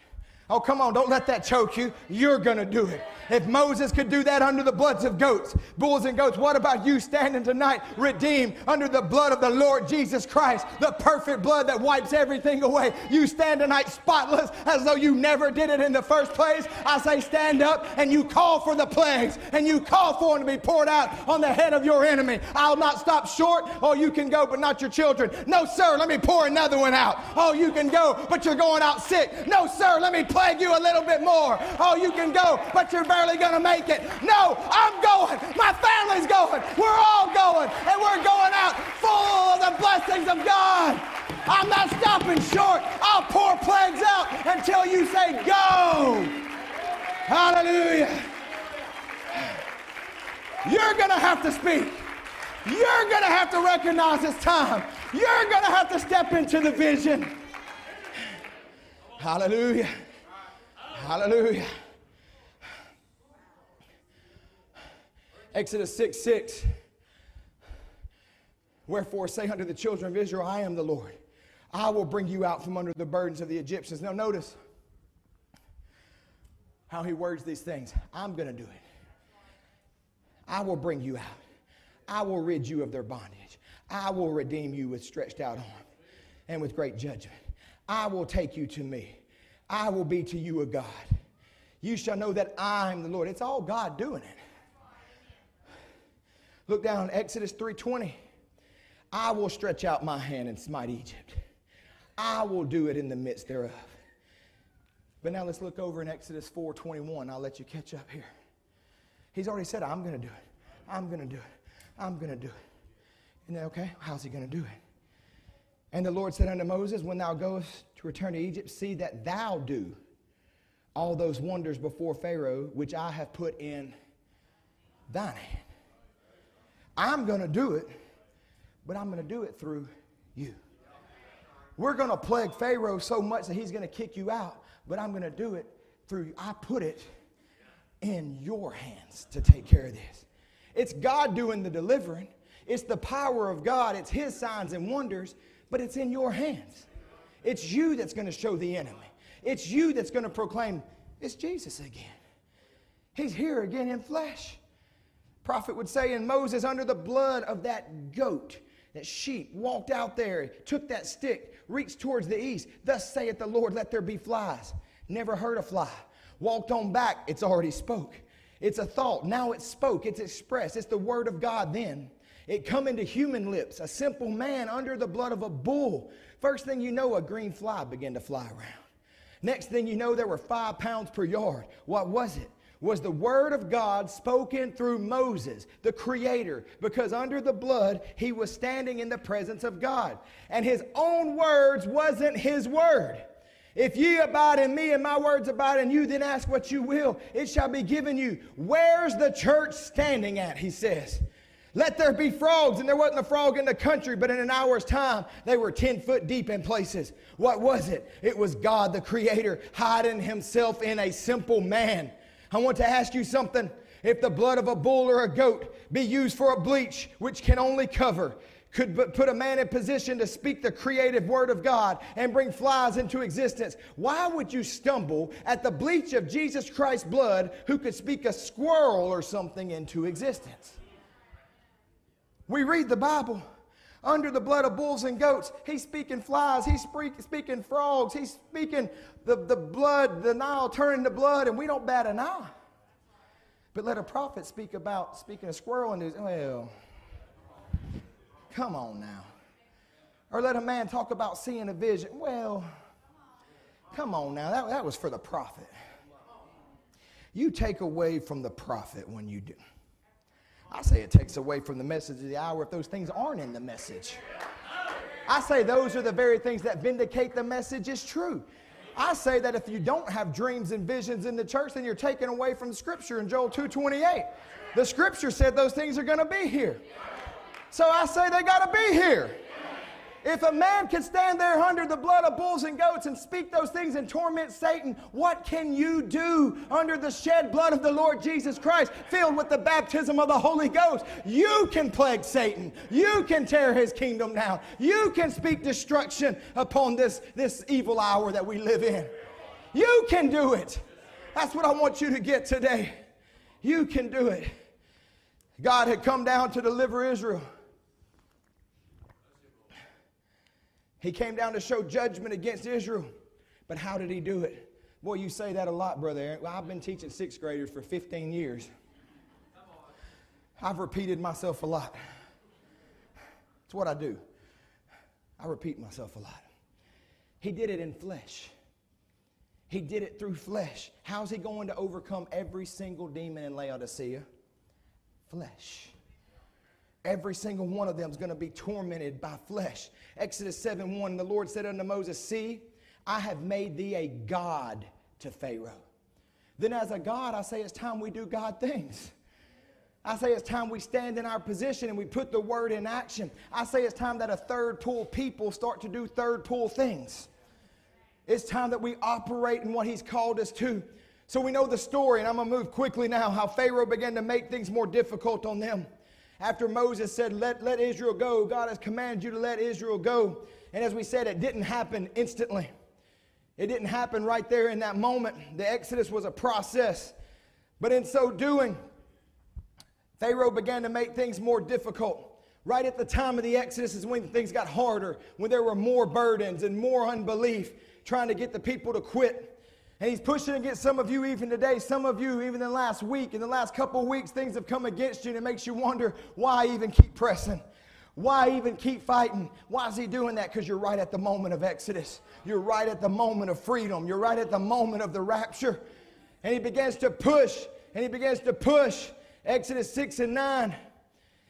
Oh, come on, don't let that choke you. You're going to do it. If Moses could do that under the bloods of goats, bulls and goats, what about you standing tonight redeemed under the blood of the Lord Jesus Christ, the perfect blood that wipes everything away? You stand tonight spotless as though you never did it in the first place. I say, stand up and you call for the plagues and you call for them to be poured out on the head of your enemy. I'll not stop short. Oh, you can go, but not your children. No, sir, let me pour another one out. Oh, you can go, but you're going out sick. No, sir, let me plague you a little bit more. Oh, you can go, but you're barely going to make it. No, I'm going. My family's going. We're all going. And we're going out full of the blessings of God. I'm not stopping short. I'll pour plagues out until you say go. Hallelujah. You're going to have to speak. You're going to have to recognize it's time. You're going to have to step into the vision. Hallelujah. Hallelujah. Exodus 6 6. Wherefore say unto the children of Israel, I am the Lord. I will bring you out from under the burdens of the Egyptians. Now, notice how he words these things. I'm going to do it. I will bring you out. I will rid you of their bondage. I will redeem you with stretched out arm and with great judgment. I will take you to me. I will be to you a God. You shall know that I'm the Lord. It's all God doing it. Look down Exodus 3:20. I will stretch out my hand and smite Egypt. I will do it in the midst thereof. But now let's look over in Exodus 4:21. I'll let you catch up here. He's already said, I'm to do it. I'm to do it. I'm to do it. And then, okay, how's he to do it? And the Lord said unto Moses, When thou goest to return to Egypt, see that thou do all those wonders before Pharaoh, which I have put in thine hand. I'm going to do it, but I'm going to do it through you. We're going to plague Pharaoh so much that he's going to kick you out, but I'm going to do it through you. I put it in your hands to take care of this. It's God doing the delivering. It's the power of God. It's His signs and wonders, but it's in your hands. It's you that's going to show the enemy. It's you that's going to proclaim, it's Jesus again. He's here again in flesh. Prophet would say, and Moses, under the blood of that goat, that sheep, walked out there, took that stick, reached towards the east. Thus saith the Lord, let there be flies. Never heard a fly. Walked on back, it's already spoke. It's a thought. Now it's spoke. It's expressed. It's the word of God then. It come into human lips. A simple man under the blood of a bull. First thing you know, a green fly began to fly around. Next thing you know, there were five pounds per yard. What was it? Was the word of God spoken through Moses, the creator, because under the blood he was standing in the presence of God. And his own words wasn't his word. If ye abide in me and my words abide in you, then ask what you will. It shall be given you. Where's the church standing at? He says. Let there be frogs. And there wasn't a frog in the country, but in an hour's time, they were 10 foot deep in places. What was it? It was God, the Creator, hiding Himself in a simple man. I want to ask you something. If the blood of a bull or a goat be used for a bleach, which can only cover, could put a man in position to speak the creative word of God and bring flies into existence, why would you stumble at the bleach of Jesus Christ's blood who could speak a squirrel or something into existence? We read the Bible under the blood of bulls and goats. He's speaking flies. He's speaking frogs. He's speaking the, the blood, the Nile turning to blood, and we don't bat an eye. But let a prophet speak about speaking a squirrel and well, come on now. Or let a man talk about seeing a vision. Well, come on now. That, that was for the prophet. You take away from the prophet when you do. I say it takes away from the message of the hour if those things aren't in the message. I say those are the very things that vindicate the message is true. I say that if you don't have dreams and visions in the church, then you're taken away from the scripture in Joel 2:28. The scripture said those things are going to be here. So I say they got to be here. If a man can stand there under the blood of bulls and goats and speak those things and torment Satan, what can you do under the shed blood of the Lord Jesus Christ, filled with the baptism of the Holy Ghost? You can plague Satan. You can tear his kingdom down. You can speak destruction upon this, this evil hour that we live in. You can do it. That's what I want you to get today. You can do it. God had come down to deliver Israel. He came down to show judgment against Israel. But how did he do it? Boy, you say that a lot, Brother Aaron. Well, I've been teaching sixth graders for 15 years. I've repeated myself a lot. It's what I do. I repeat myself a lot. He did it in flesh. He did it through flesh. How's he going to overcome every single demon in Laodicea? Flesh. Every single one of them is going to be tormented by flesh. Exodus 7 1, the Lord said unto Moses, See, I have made thee a God to Pharaoh. Then, as a God, I say it's time we do God things. I say it's time we stand in our position and we put the word in action. I say it's time that a third pull people start to do third pull things. It's time that we operate in what He's called us to. So we know the story, and I'm going to move quickly now how Pharaoh began to make things more difficult on them after Moses said, let, let Israel go, God has commanded you to let Israel go. And as we said, it didn't happen instantly. It didn't happen right there in that moment. The Exodus was a process. But in so doing, Pharaoh began to make things more difficult. Right at the time of the Exodus is when things got harder, when there were more burdens and more unbelief, trying to get the people to quit. And he's pushing against some of you even today. Some of you, even in the last week, in the last couple weeks, things have come against you and it makes you wonder why even keep pressing? Why even keep fighting? Why is he doing that? Because you're right at the moment of Exodus. You're right at the moment of freedom. You're right at the moment of the rapture. And he begins to push, and he begins to push. Exodus 6 and 9.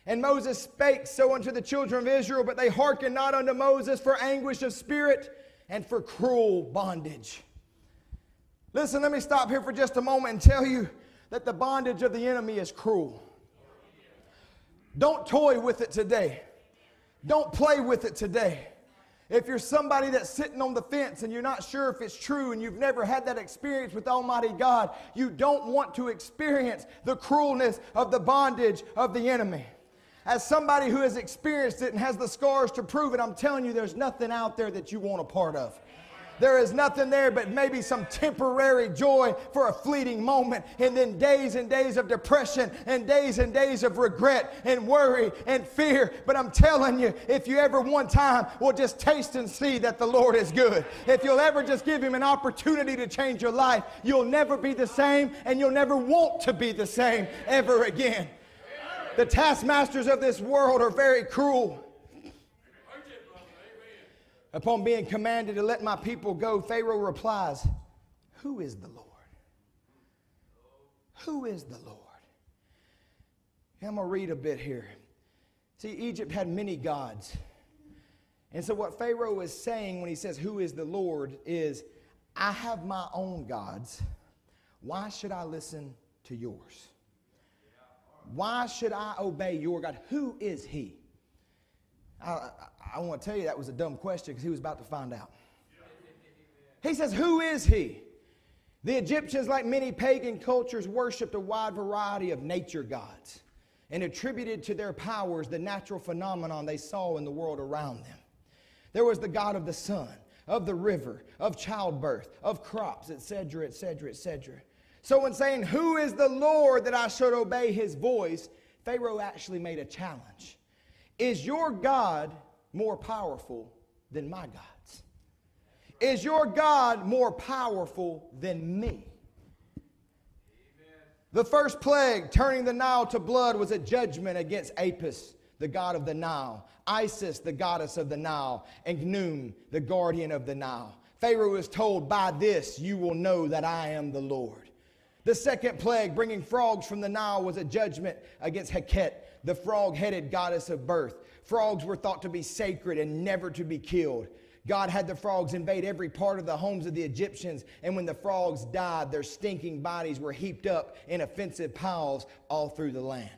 And Moses spake so unto the children of Israel, but they hearkened not unto Moses for anguish of spirit and for cruel bondage. Listen, let me stop here for just a moment and tell you that the bondage of the enemy is cruel. Don't toy with it today. Don't play with it today. If you're somebody that's sitting on the fence and you're not sure if it's true and you've never had that experience with Almighty God, you don't want to experience the cruelness of the bondage of the enemy. As somebody who has experienced it and has the scars to prove it, I'm telling you, there's nothing out there that you want a part of. There is nothing there but maybe some temporary joy for a fleeting moment, and then days and days of depression, and days and days of regret, and worry, and fear. But I'm telling you, if you ever one time will just taste and see that the Lord is good, if you'll ever just give Him an opportunity to change your life, you'll never be the same, and you'll never want to be the same ever again. The taskmasters of this world are very cruel. Upon being commanded to let my people go, Pharaoh replies, Who is the Lord? Who is the Lord? I'm going to read a bit here. See, Egypt had many gods. And so, what Pharaoh is saying when he says, Who is the Lord? is, I have my own gods. Why should I listen to yours? Why should I obey your God? Who is he? I, I want to tell you that was a dumb question because he was about to find out. He says, Who is he? The Egyptians, like many pagan cultures, worshiped a wide variety of nature gods and attributed to their powers the natural phenomenon they saw in the world around them. There was the god of the sun, of the river, of childbirth, of crops, etc., etc., etc. So, in saying, Who is the Lord that I should obey his voice? Pharaoh actually made a challenge. Is your God more powerful than my gods? Is your God more powerful than me? The first plague, turning the Nile to blood, was a judgment against Apis, the god of the Nile, Isis, the goddess of the Nile, and Khnum, the guardian of the Nile. Pharaoh is told, By this you will know that I am the Lord. The second plague, bringing frogs from the Nile, was a judgment against Heket, the frog headed goddess of birth. Frogs were thought to be sacred and never to be killed. God had the frogs invade every part of the homes of the Egyptians, and when the frogs died, their stinking bodies were heaped up in offensive piles all through the land.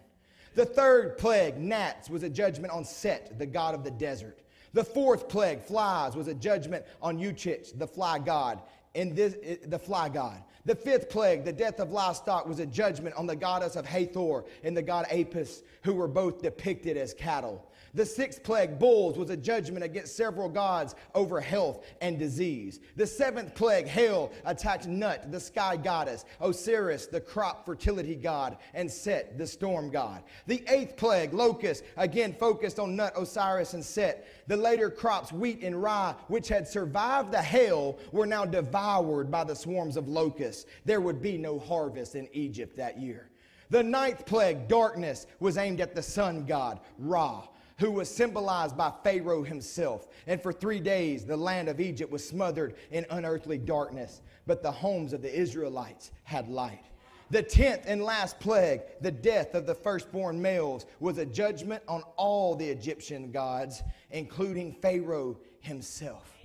The third plague, gnats, was a judgment on Set, the god of the desert. The fourth plague, flies, was a judgment on Uatchit, the fly god, and this, eh, the fly god. The fifth plague, the death of livestock, was a judgment on the goddess of Hathor and the god Apis, who were both depicted as cattle. The sixth plague, bulls, was a judgment against several gods over health and disease. The seventh plague, hail, attacked Nut, the sky goddess, Osiris, the crop fertility god, and Set, the storm god. The eighth plague, locust, again focused on Nut, Osiris, and Set. The later crops, wheat and rye, which had survived the hail, were now devoured by the swarms of locusts. There would be no harvest in Egypt that year. The ninth plague, darkness, was aimed at the sun god, Ra who was symbolized by Pharaoh himself. And for three days, the land of Egypt was smothered in unearthly darkness, but the homes of the Israelites had light. The tenth and last plague, the death of the firstborn males, was a judgment on all the Egyptian gods, including Pharaoh himself.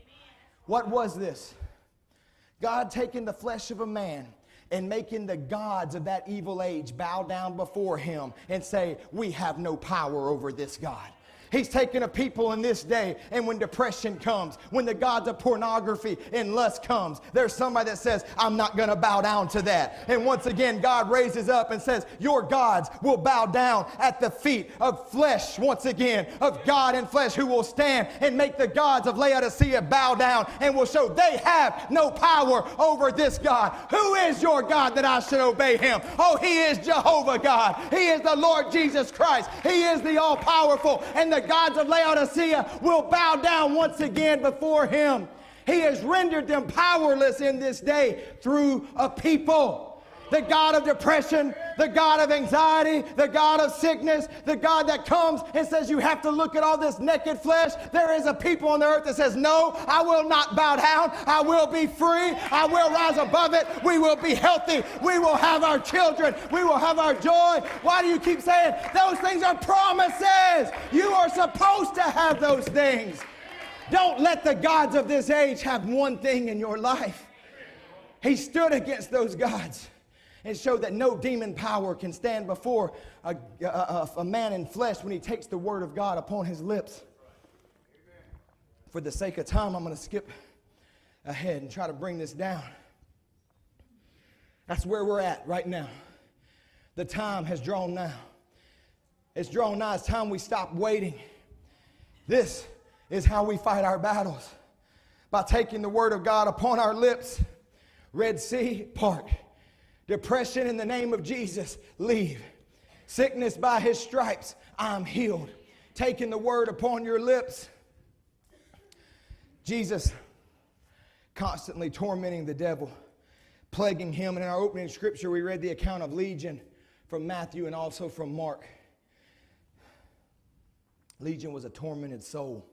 What was this? God taking the flesh of a man and making the gods of that evil age bow down before him and say, We have no power over this God. He's taking a people in this day, and when depression comes, when the gods of pornography and lust comes, there's somebody that says, I'm not going to bow down to that. And once again, God raises up and says, Your gods will bow down at the feet of flesh, once again, of God and flesh, who will stand and make the gods of Laodicea bow down and will show they have no power over this God. Who is your God that I should obey him? Oh, he is Jehovah God. He is the Lord Jesus Christ. He is the all powerful and the gods of Laodicea will bow down once again before him. He has rendered them powerless in this day through a people. The God of depression, the God of anxiety, the God of sickness, the God that comes and says, You have to look at all this naked flesh. There is a people on the earth that says, No, I will not bow down. I will be free. I will rise above it. We will be healthy. We will have our children. We will have our joy. Why do you keep saying those things are promises? You are supposed to have those things. Don't let the gods of this age have one thing in your life. He stood against those gods and show that no demon power can stand before a, a, a, man in flesh when he takes the word of God upon his lips. For the sake of time, I'm going to skip ahead and try to bring this down. That's where we're at right now. The time has drawn now. It's drawn now. It's time we stop waiting. This is how we fight our battles by taking the word of God upon our lips. Red Sea, part. Depression in the name of Jesus, leave. Sickness by his stripes, I'm healed. Taking the word upon your lips. Jesus constantly tormenting the devil, plaguing him. And in our opening scripture, we read the account of Legion from Matthew and also from Mark. Legion was a tormented soul,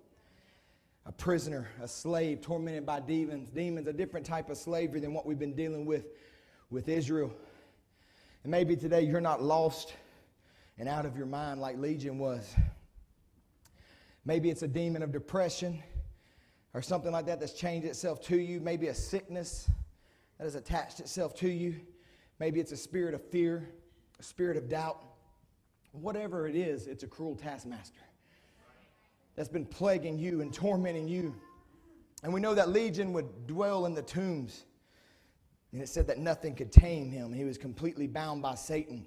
a prisoner, a slave, tormented by demons. Demons, a different type of slavery than what we've been dealing with with Israel. And maybe today you're not lost and out of your mind like Legion was. Maybe it's a demon of depression or something like that that's changed itself to you. Maybe a sickness that has attached itself to you. Maybe it's a spirit of fear, a spirit of doubt. Whatever it is, it's a cruel taskmaster that's been plaguing you and tormenting you. And we know that Legion would dwell in the tombs. And it said that nothing could tame him. He was completely bound by Satan.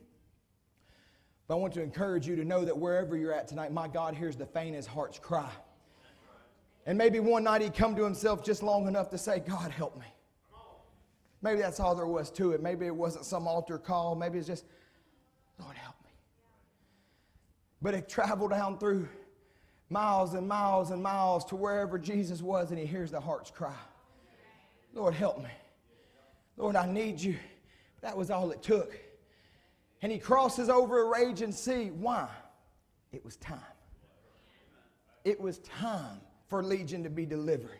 But I want to encourage you to know that wherever you're at tonight, my God hears the faintest heart's cry. And maybe one night he come to himself just long enough to say, God, help me. Maybe that's all there was to it. Maybe it wasn't some altar call. Maybe it's just, Lord, help me. But it traveled down through miles and miles and miles to wherever Jesus was, and he hears the heart's cry. Lord, help me. Lord, I need you. That was all it took. And he crosses over a raging sea. Why? It was time. It was time for Legion to be delivered.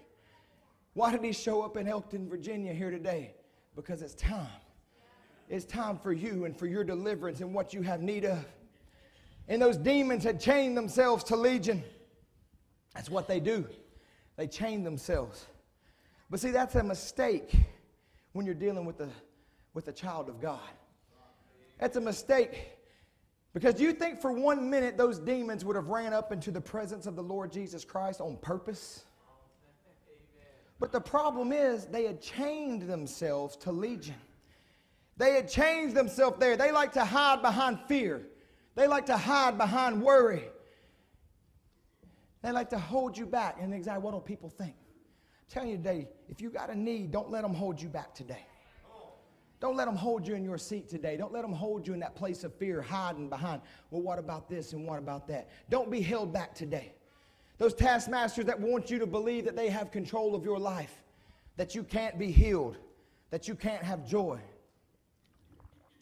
Why did he show up in Elkton, Virginia here today? Because it's time. It's time for you and for your deliverance and what you have need of. And those demons had chained themselves to Legion. That's what they do. They chain themselves. But see, that's a mistake when you're dealing with a, with a child of God. That's a mistake. Because do you think for one minute those demons would have ran up into the presence of the Lord Jesus Christ on purpose? But the problem is they had chained themselves to Legion. They had changed themselves there. They like to hide behind fear. They like to hide behind worry. They like to hold you back and exactly what do people think? I'm telling you today, if you got a need, don't let them hold you back today. Don't let them hold you in your seat today. Don't let them hold you in that place of fear, hiding behind, well, what about this and what about that? Don't be held back today. Those taskmasters that want you to believe that they have control of your life, that you can't be healed, that you can't have joy,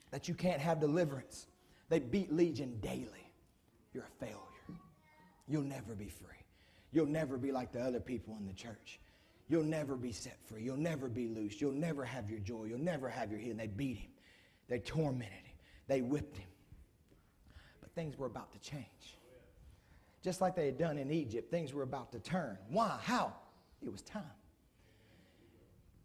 that you can't have deliverance. They beat Legion daily. You're a failure. You'll never be free. You'll never be like the other people in the church. You'll never be set free. You'll never be loose. You'll never have your joy. You'll never have your healing. They beat him. They tormented him. They whipped him. But things were about to change. Just like they had done in Egypt, things were about to turn. Why? How? It was time.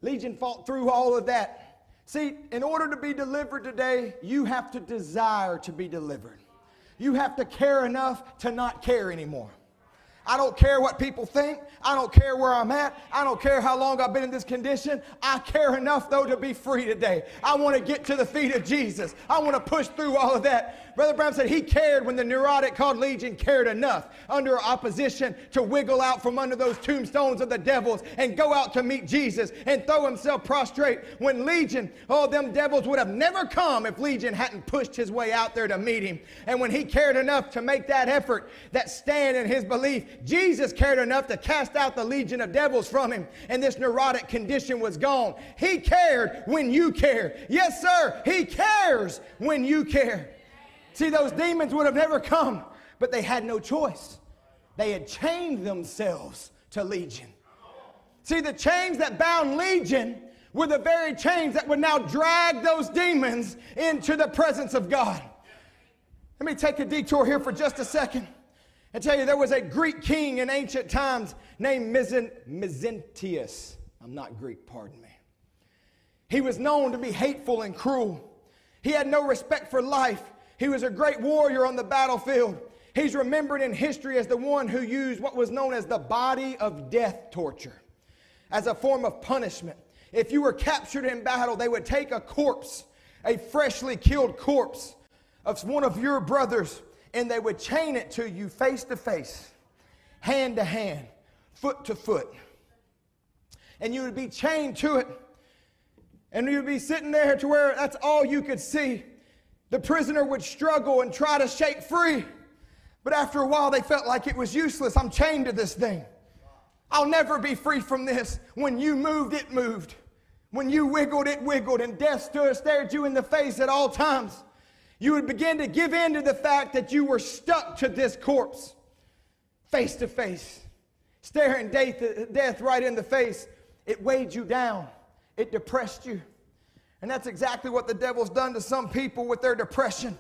Legion fought through all of that See, in order to be delivered today, you have to desire to be delivered. You have to care enough to not care anymore. I don't care what people think. I don't care where I'm at. I don't care how long I've been in this condition. I care enough, though, to be free today. I want to get to the feet of Jesus. I want to push through all of that. Brother Brown said he cared when the neurotic called Legion cared enough under opposition to wiggle out from under those tombstones of the devils and go out to meet Jesus and throw himself prostrate. When Legion, oh, them devils would have never come if Legion hadn't pushed his way out there to meet him. And when he cared enough to make that effort, that stand in his belief, Jesus cared enough to cast out the legion of devils from him, and this neurotic condition was gone. He cared when you care. Yes, sir, He cares when you care. See, those demons would have never come, but they had no choice. They had chained themselves to legion. See, the chains that bound legion were the very chains that would now drag those demons into the presence of God. Let me take a detour here for just a second. I tell you, there was a Greek king in ancient times named Mezentius. I'm not Greek, pardon me. He was known to be hateful and cruel. He had no respect for life. He was a great warrior on the battlefield. He's remembered in history as the one who used what was known as the body of death torture as a form of punishment. If you were captured in battle, they would take a corpse, a freshly killed corpse of one of your brothers, and they would chain it to you face to face, hand to hand, foot to foot. And you would be chained to it. And you'd be sitting there to where that's all you could see. The prisoner would struggle and try to shake free. But after a while, they felt like it was useless. I'm chained to this thing. I'll never be free from this. When you moved, it moved. When you wiggled, it wiggled. And death stood, stared you in the face at all times you would begin to give in to the fact that you were stuck to this corpse face to face, staring death right in the face. It weighed you down, it depressed you. And that's exactly what the devil's done to some people with their depression.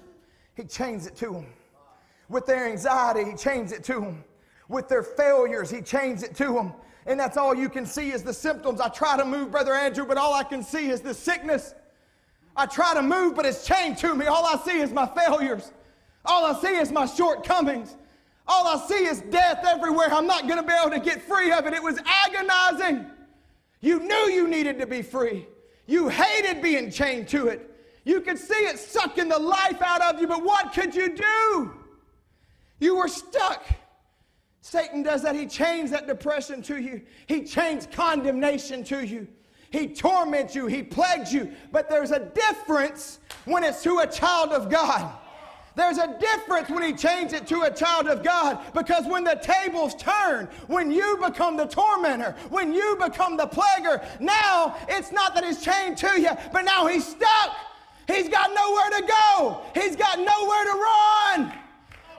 He chains it to them. With their anxiety, he chains it to them. With their failures, he chains it to them. And that's all you can see is the symptoms. I try to move, Brother Andrew, but all I can see is the sickness. I try to move, but it's chained to me. All I see is my failures. All I see is my shortcomings. All I see is death everywhere. I'm not going to be able to get free of it. It was agonizing. You knew you needed to be free. You hated being chained to it. You could see it sucking the life out of you, but what could you do? You were stuck. Satan does that. He chains that depression to you, he chains condemnation to you. He torments you, he plagues you. But there's a difference when it's to a child of God. There's a difference when he changes it to a child of God because when the tables turn, when you become the tormentor, when you become the plaguer, now it's not that he's chained to you, but now he's stuck. He's got nowhere to go, he's got nowhere to run.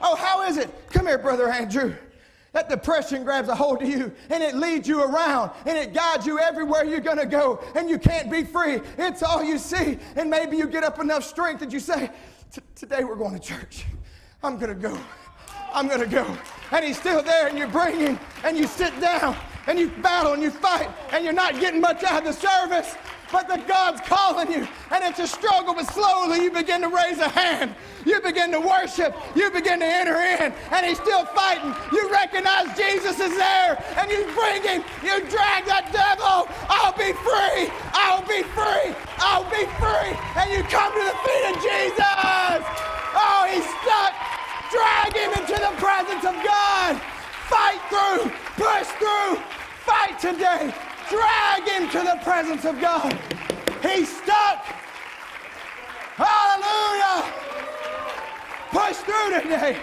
Oh, how is it? Come here, Brother Andrew. That depression grabs a hold of you and it leads you around and it guides you everywhere you're going to go and you can't be free. It's all you see. And maybe you get up enough strength that you say, Today we're going to church. I'm going to go. I'm going to go. And he's still there, and you bring him, and you sit down, and you battle, and you fight, and you're not getting much out of the service but that God's calling you. And it's a struggle, but slowly you begin to raise a hand. You begin to worship. You begin to enter in. And He's still fighting. You recognize Jesus is there. And you bring Him. You drag that devil. I'll be free. I'll be free. I'll be free. And you come to the feet of Jesus. Oh, He's stuck. Drag Him into the presence of God. Fight through. Push through. Fight today. Drag him to the presence of God. He's stuck. Hallelujah. Push through today.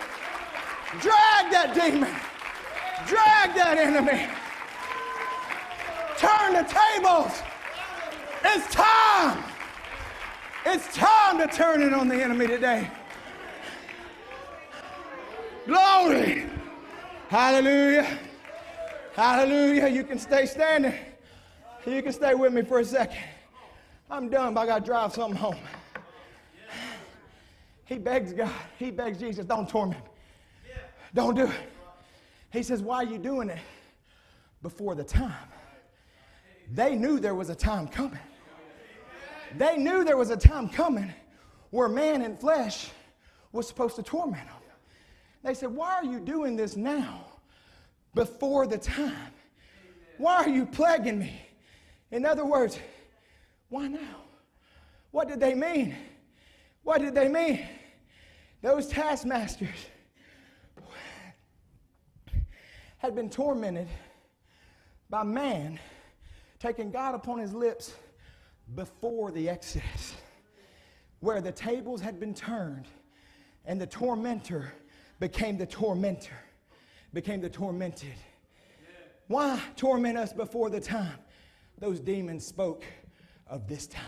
Drag that demon. Drag that enemy. Turn the tables. It's time. It's time to turn it on the enemy today. Glory. Hallelujah. Hallelujah. You can stay standing. You can stay with me for a second. I'm done, but I got to drive something home. He begs God, he begs Jesus, don't torment me. Don't do it. He says, Why are you doing it? Before the time. They knew there was a time coming. They knew there was a time coming where man in flesh was supposed to torment them. They said, Why are you doing this now? Before the time. Why are you plaguing me? In other words, why now? What did they mean? What did they mean? Those taskmasters had been tormented by man taking God upon his lips before the Exodus, where the tables had been turned and the tormentor became the tormentor, became the tormented. Why torment us before the time? Those demons spoke of this time.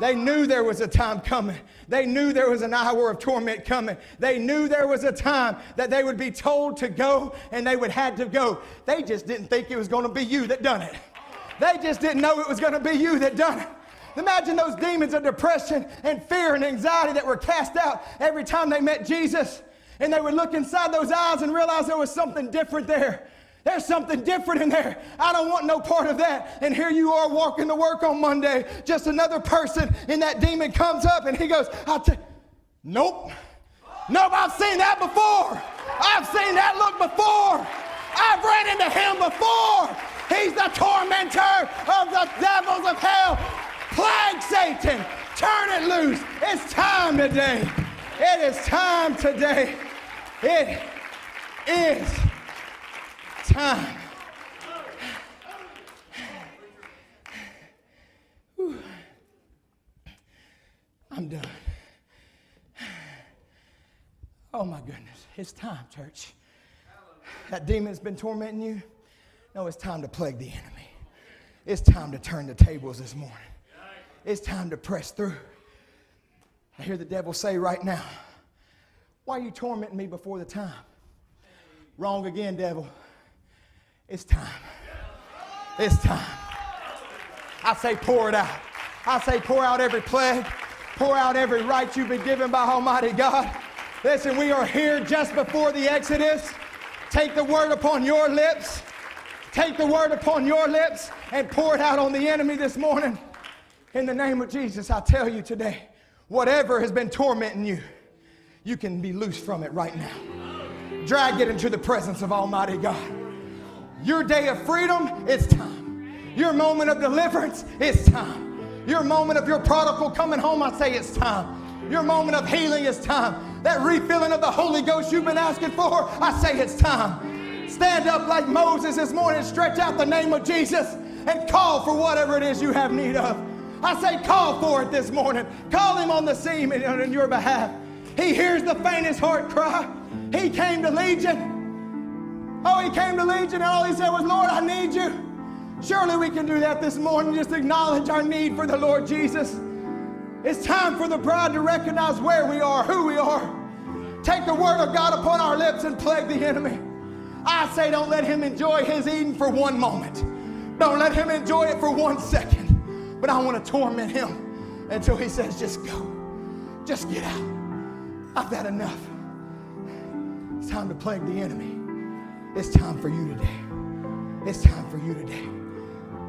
They knew there was a time coming. They knew there was an hour of torment coming. They knew there was a time that they would be told to go and they would have to go. They just didn't think it was going to be you that done it. They just didn't know it was going to be you that done it. Imagine those demons of depression and fear and anxiety that were cast out every time they met Jesus. And they would look inside those eyes and realize there was something different there. There's something different in there. I don't want no part of that. And here you are walking to work on Monday. Just another person, and that demon comes up and he goes, I'll tell Nope. Nope, I've seen that before. I've seen that look before. I've ran into him before. He's the tormentor of the devils of hell. Plague Satan. Turn it loose. It's time today. It is time today. It is time. I'm done. Oh my goodness. It's time, church. That demon's been tormenting you. No, it's time to plague the enemy. It's time to turn the tables this morning. It's time to press through. I hear the devil say right now, Why are you tormenting me before the time? Wrong again, devil. It's time. It's time. I say, pour it out. I say, pour out every plague, pour out every right you've been given by Almighty God. Listen, we are here just before the Exodus. Take the word upon your lips. Take the word upon your lips and pour it out on the enemy this morning. In the name of Jesus, I tell you today, whatever has been tormenting you, you can be loose from it right now. Drag it into the presence of Almighty God. Your day of freedom, it's time. Your moment of deliverance, it's time. Your moment of your prodigal coming home, I say it's time. Your moment of healing is time. That refilling of the Holy Ghost you've been asking for, I say it's time. Stand up like Moses this morning, stretch out the name of Jesus, and call for whatever it is you have need of. I say, call for it this morning. Call him on the scene in your behalf. He hears the faintest heart cry. He came to Legion. Oh, he came to Legion and all he said was, Lord, I need you. Surely we can do that this morning, just acknowledge our need for the Lord Jesus. It's time for the bride to recognize where we are, who we are. Take the word of God upon our lips and plague the enemy. I say, don't let him enjoy his Eden for one moment. Don't let him enjoy it for one second. But I want to torment him until he says, just go. Just get out. I've had enough. It's time to plague the enemy. It's time for you today. It's time for you today.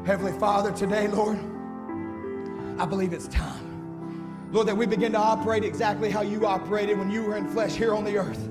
Heavenly Father, today, Lord, I believe it's time. Lord, that we begin to operate exactly how you operated when you were in flesh here on the earth.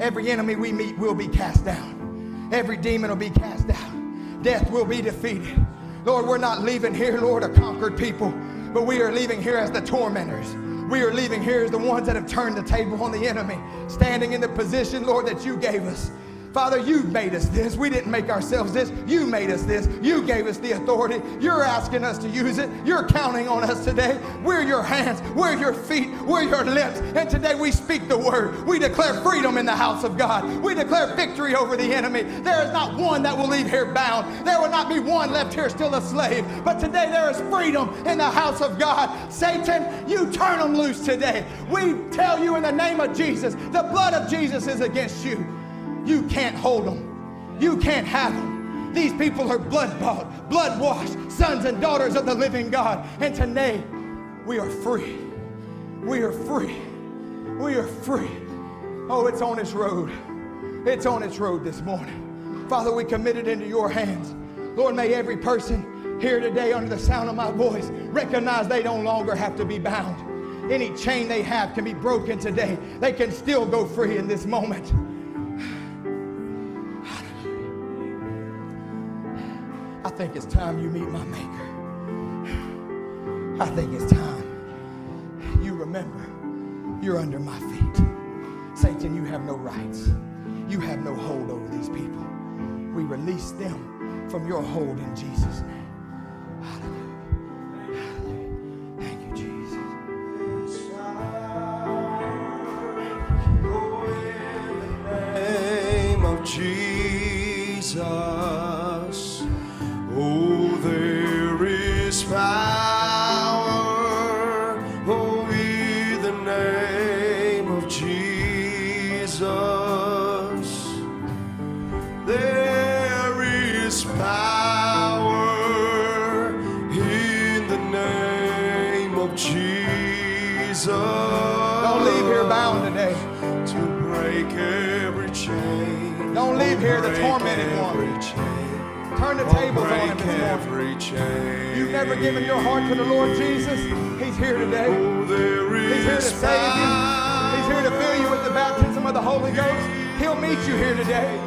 Every enemy we meet will be cast down, every demon will be cast out, death will be defeated. Lord, we're not leaving here, Lord, a conquered people, but we are leaving here as the tormentors. We are leaving here as the ones that have turned the table on the enemy, standing in the position, Lord, that you gave us. Father, you made us this. We didn't make ourselves this. You made us this. You gave us the authority. You're asking us to use it. You're counting on us today. We're your hands. We're your feet. We're your lips. And today we speak the word. We declare freedom in the house of God. We declare victory over the enemy. There is not one that will leave here bound. There will not be one left here still a slave. But today there is freedom in the house of God. Satan, you turn them loose today. We tell you in the name of Jesus, the blood of Jesus is against you. You can't hold them. You can't have them. These people are blood bought, blood washed, sons and daughters of the living God. And today, we are free. We are free. We are free. Oh, it's on its road. It's on its road this morning. Father, we commit it into your hands. Lord, may every person here today under the sound of my voice recognize they no longer have to be bound. Any chain they have can be broken today. They can still go free in this moment. Think it's time you meet my Maker. I think it's time you remember you're under my feet. Satan, you have no rights. You have no hold over these people. We release them from your hold in Jesus' name. Hallelujah. Hallelujah. Thank you, Jesus. name of Jesus. The tables on him this morning. every chain. You've never given your heart to the Lord Jesus. He's here today. Oh, He's here to save you. He's here to fill you with the baptism of the Holy Ghost. He'll meet you here today.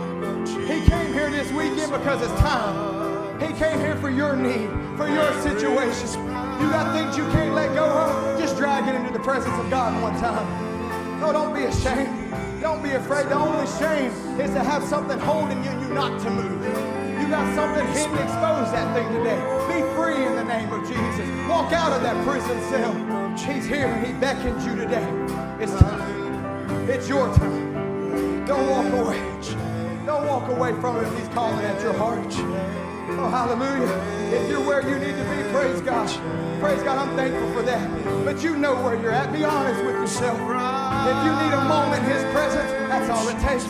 He came here this weekend because it's time. He came here for your need, for your situation. You got things you can't let go of? Just drag it into the presence of God one time. No, don't be ashamed. Don't be afraid. The only shame is to have something holding you and you not to move. You got something hidden. Expose that thing today. Be free in the name of Jesus. Walk out of that prison cell. He's here and he beckons you today. It's time. It's your time. Don't walk away. Don't walk away from him. He's calling at your heart. Oh, hallelujah. If you're where you need to be, praise God. Praise God. I'm thankful for that. But you know where you're at. Be honest with yourself. If you need a moment in his presence, that's all it takes.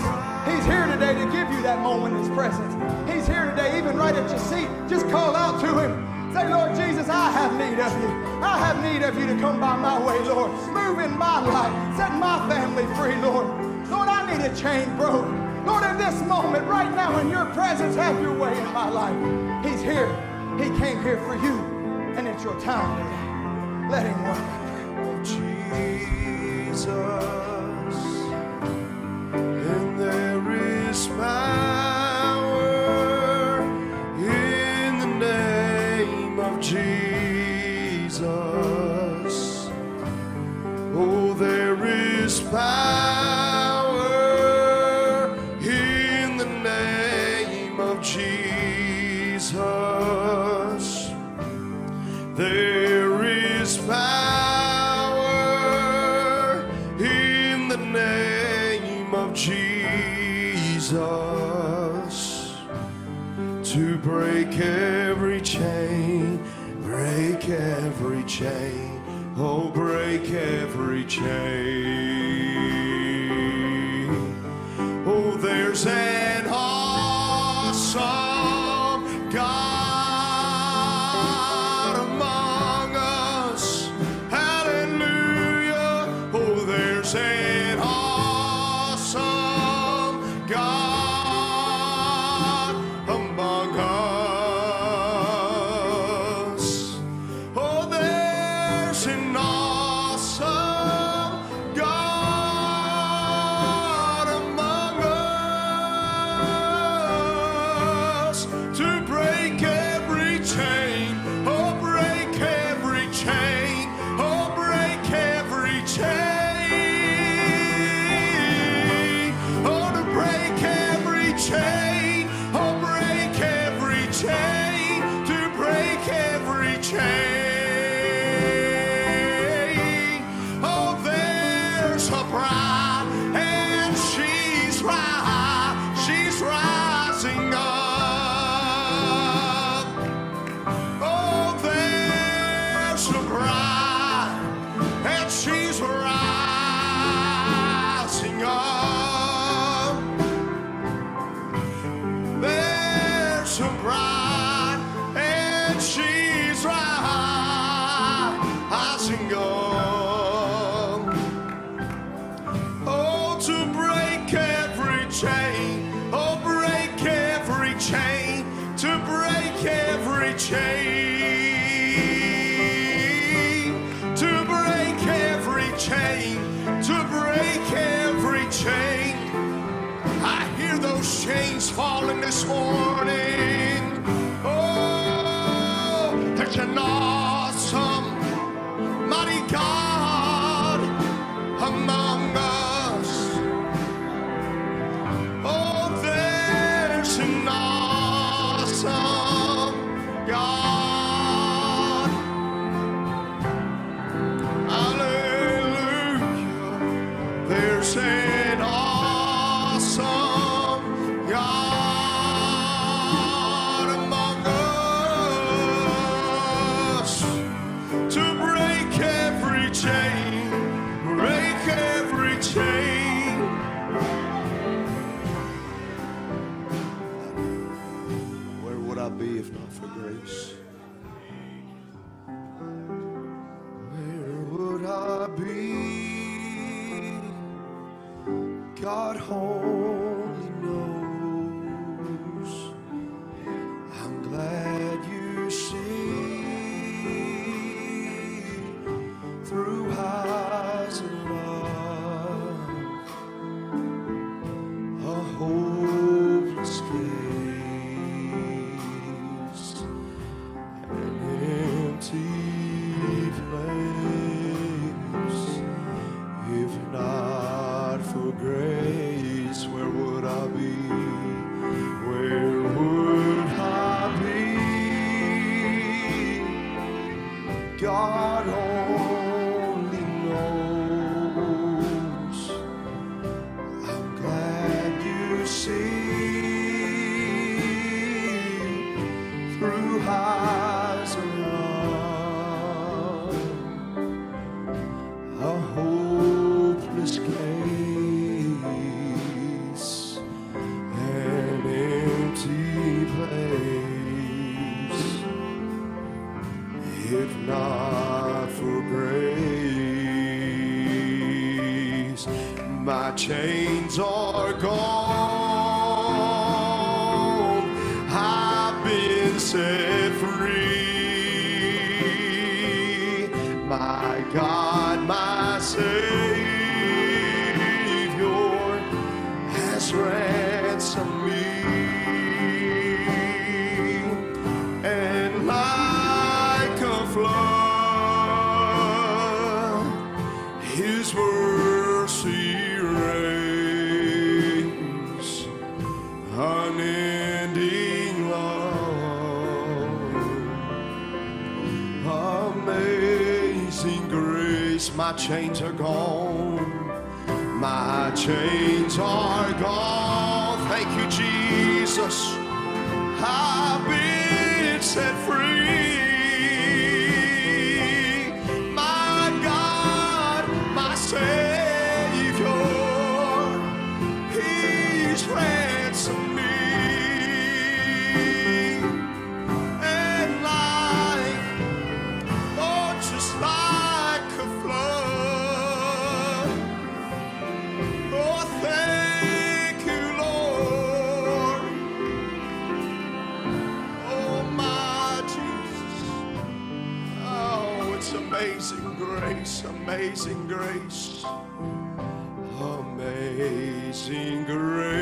He's here today to give you that moment in his presence. He's here today, even right at your seat. Just call out to him. Say, Lord Jesus, I have need of you. I have need of you to come by my way, Lord. Move in my life. Set my family free, Lord. Lord, I need a chain broke. Lord, in this moment, right now, in your presence, have your way in my life. He's here. He came here for you. And it's your time today. Let him work. Jesus, and there is power in the name of Jesus. Oh, there is power every are gone. I've been set free. grace, amazing grace, amazing grace.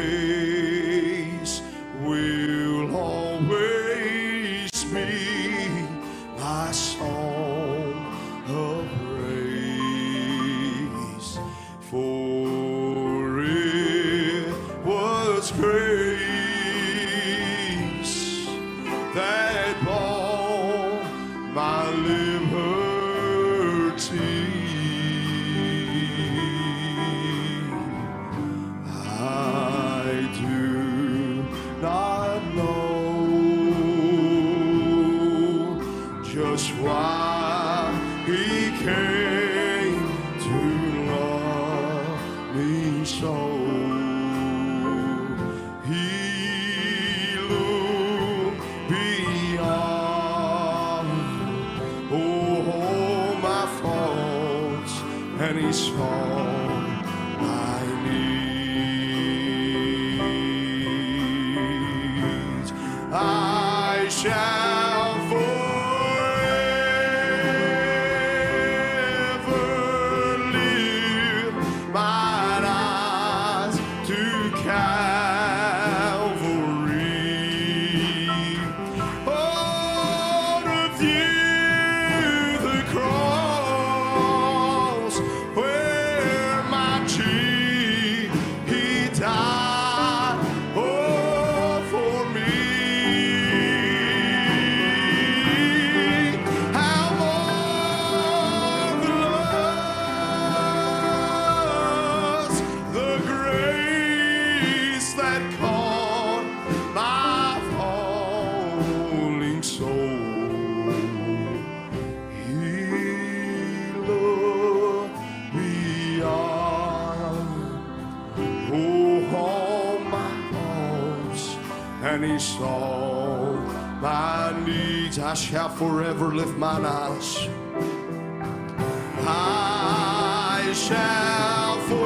I shall.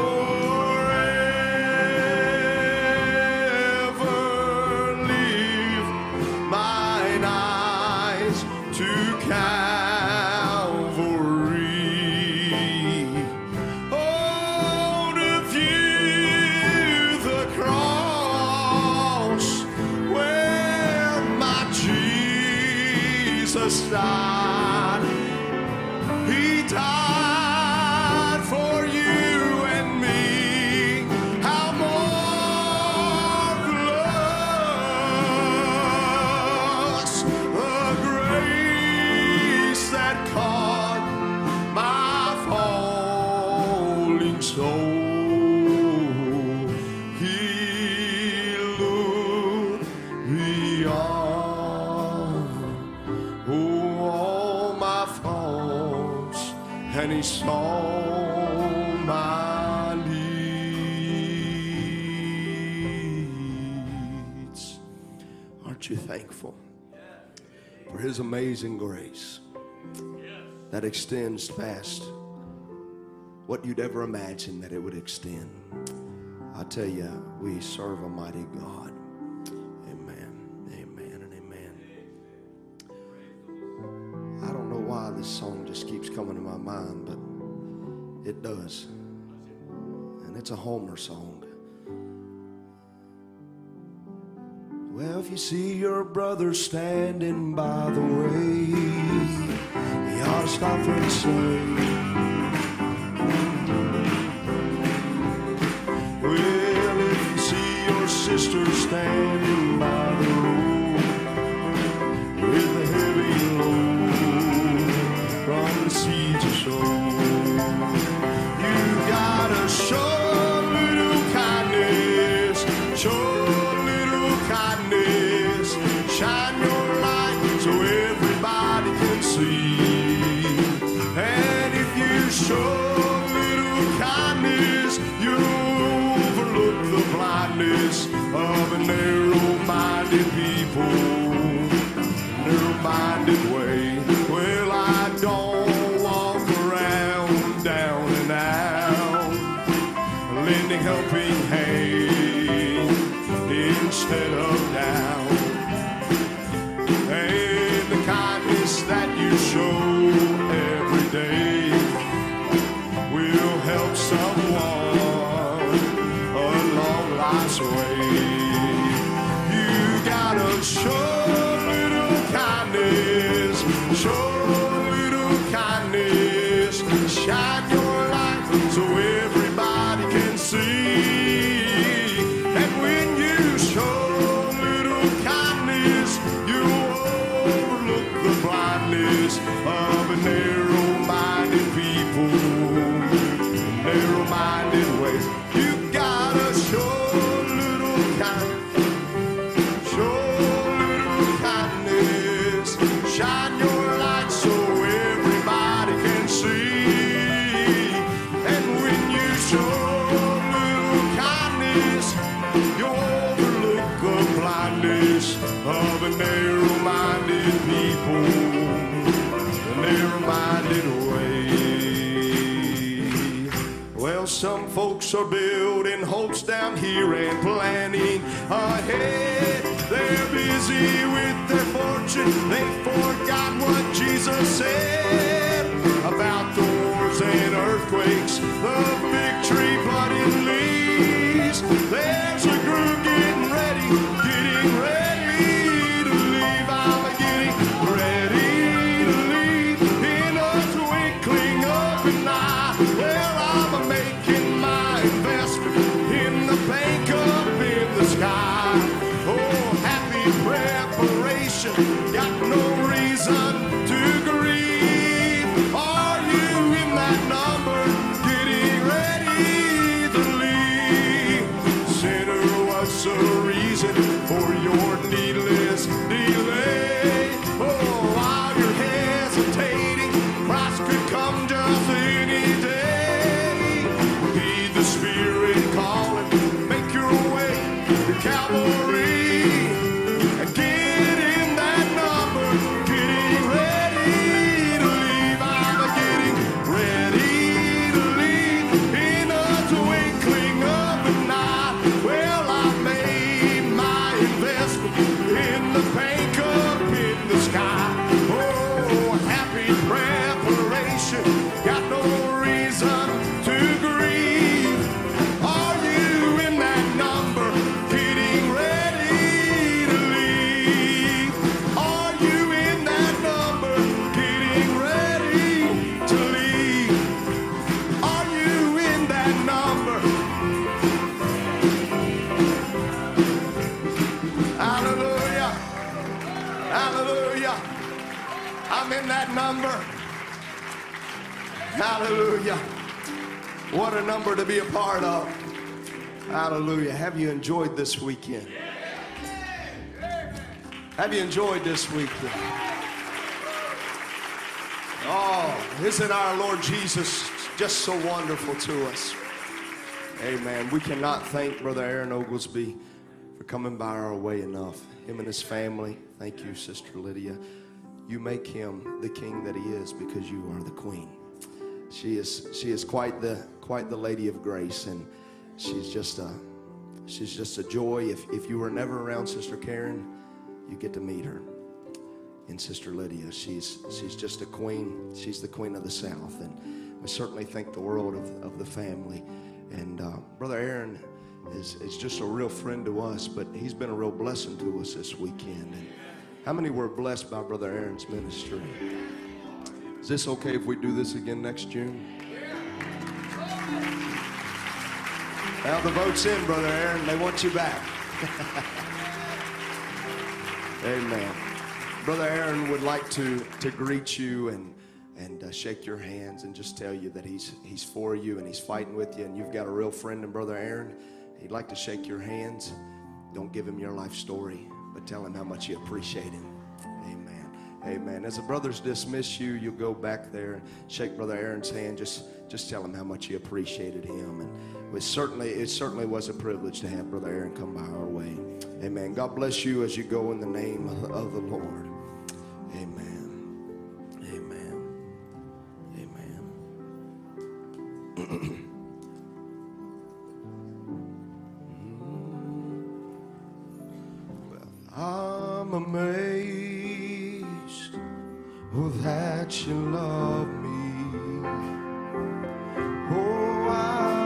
His amazing grace that extends past what you'd ever imagine that it would extend. I tell you, we serve a mighty God. Amen. Amen and amen. I don't know why this song just keeps coming to my mind, but it does. And it's a Homer song. If you see your brother standing by the way, you ought to stop and say, instead of folks are building hopes down here and planning ahead. They're busy with their fortune. They forgot what Jesus said about the wars and earthquakes, the victory, it leaves. Hallelujah. I'm in that number. Hallelujah. What a number to be a part of. Hallelujah. Have you enjoyed this weekend? Have you enjoyed this weekend? Oh, isn't our Lord Jesus just so wonderful to us? Amen. We cannot thank Brother Aaron Oglesby for coming by our way enough. Him and his family. Thank you, Sister Lydia. You make him the king that he is because you are the queen. She is she is quite the quite the lady of grace, and she's just a she's just a joy. If if you were never around Sister Karen, you get to meet her. And Sister Lydia, she's she's just a queen. She's the queen of the South, and we certainly thank the world of, of the family. And uh, Brother Aaron is is just a real friend to us, but he's been a real blessing to us this weekend. And how many were blessed by Brother Aaron's ministry? Is this okay if we do this again next June? Now the vote's in, Brother Aaron. They want you back. Amen. Brother Aaron would like to, to greet you and, and uh, shake your hands and just tell you that he's, he's for you and he's fighting with you and you've got a real friend in Brother Aaron. He'd like to shake your hands. Don't give him your life story, but tell him how much you appreciate him. Amen. Amen. As the brothers dismiss you, you'll go back there and shake Brother Aaron's hand. Just, just tell him how much you appreciated him. And it certainly, it certainly was a privilege to have Brother Aaron come by our way. Amen. God bless you as you go in the name of the Lord. Amen. Amen. Amen. I'm amazed oh, that you love me. Oh, I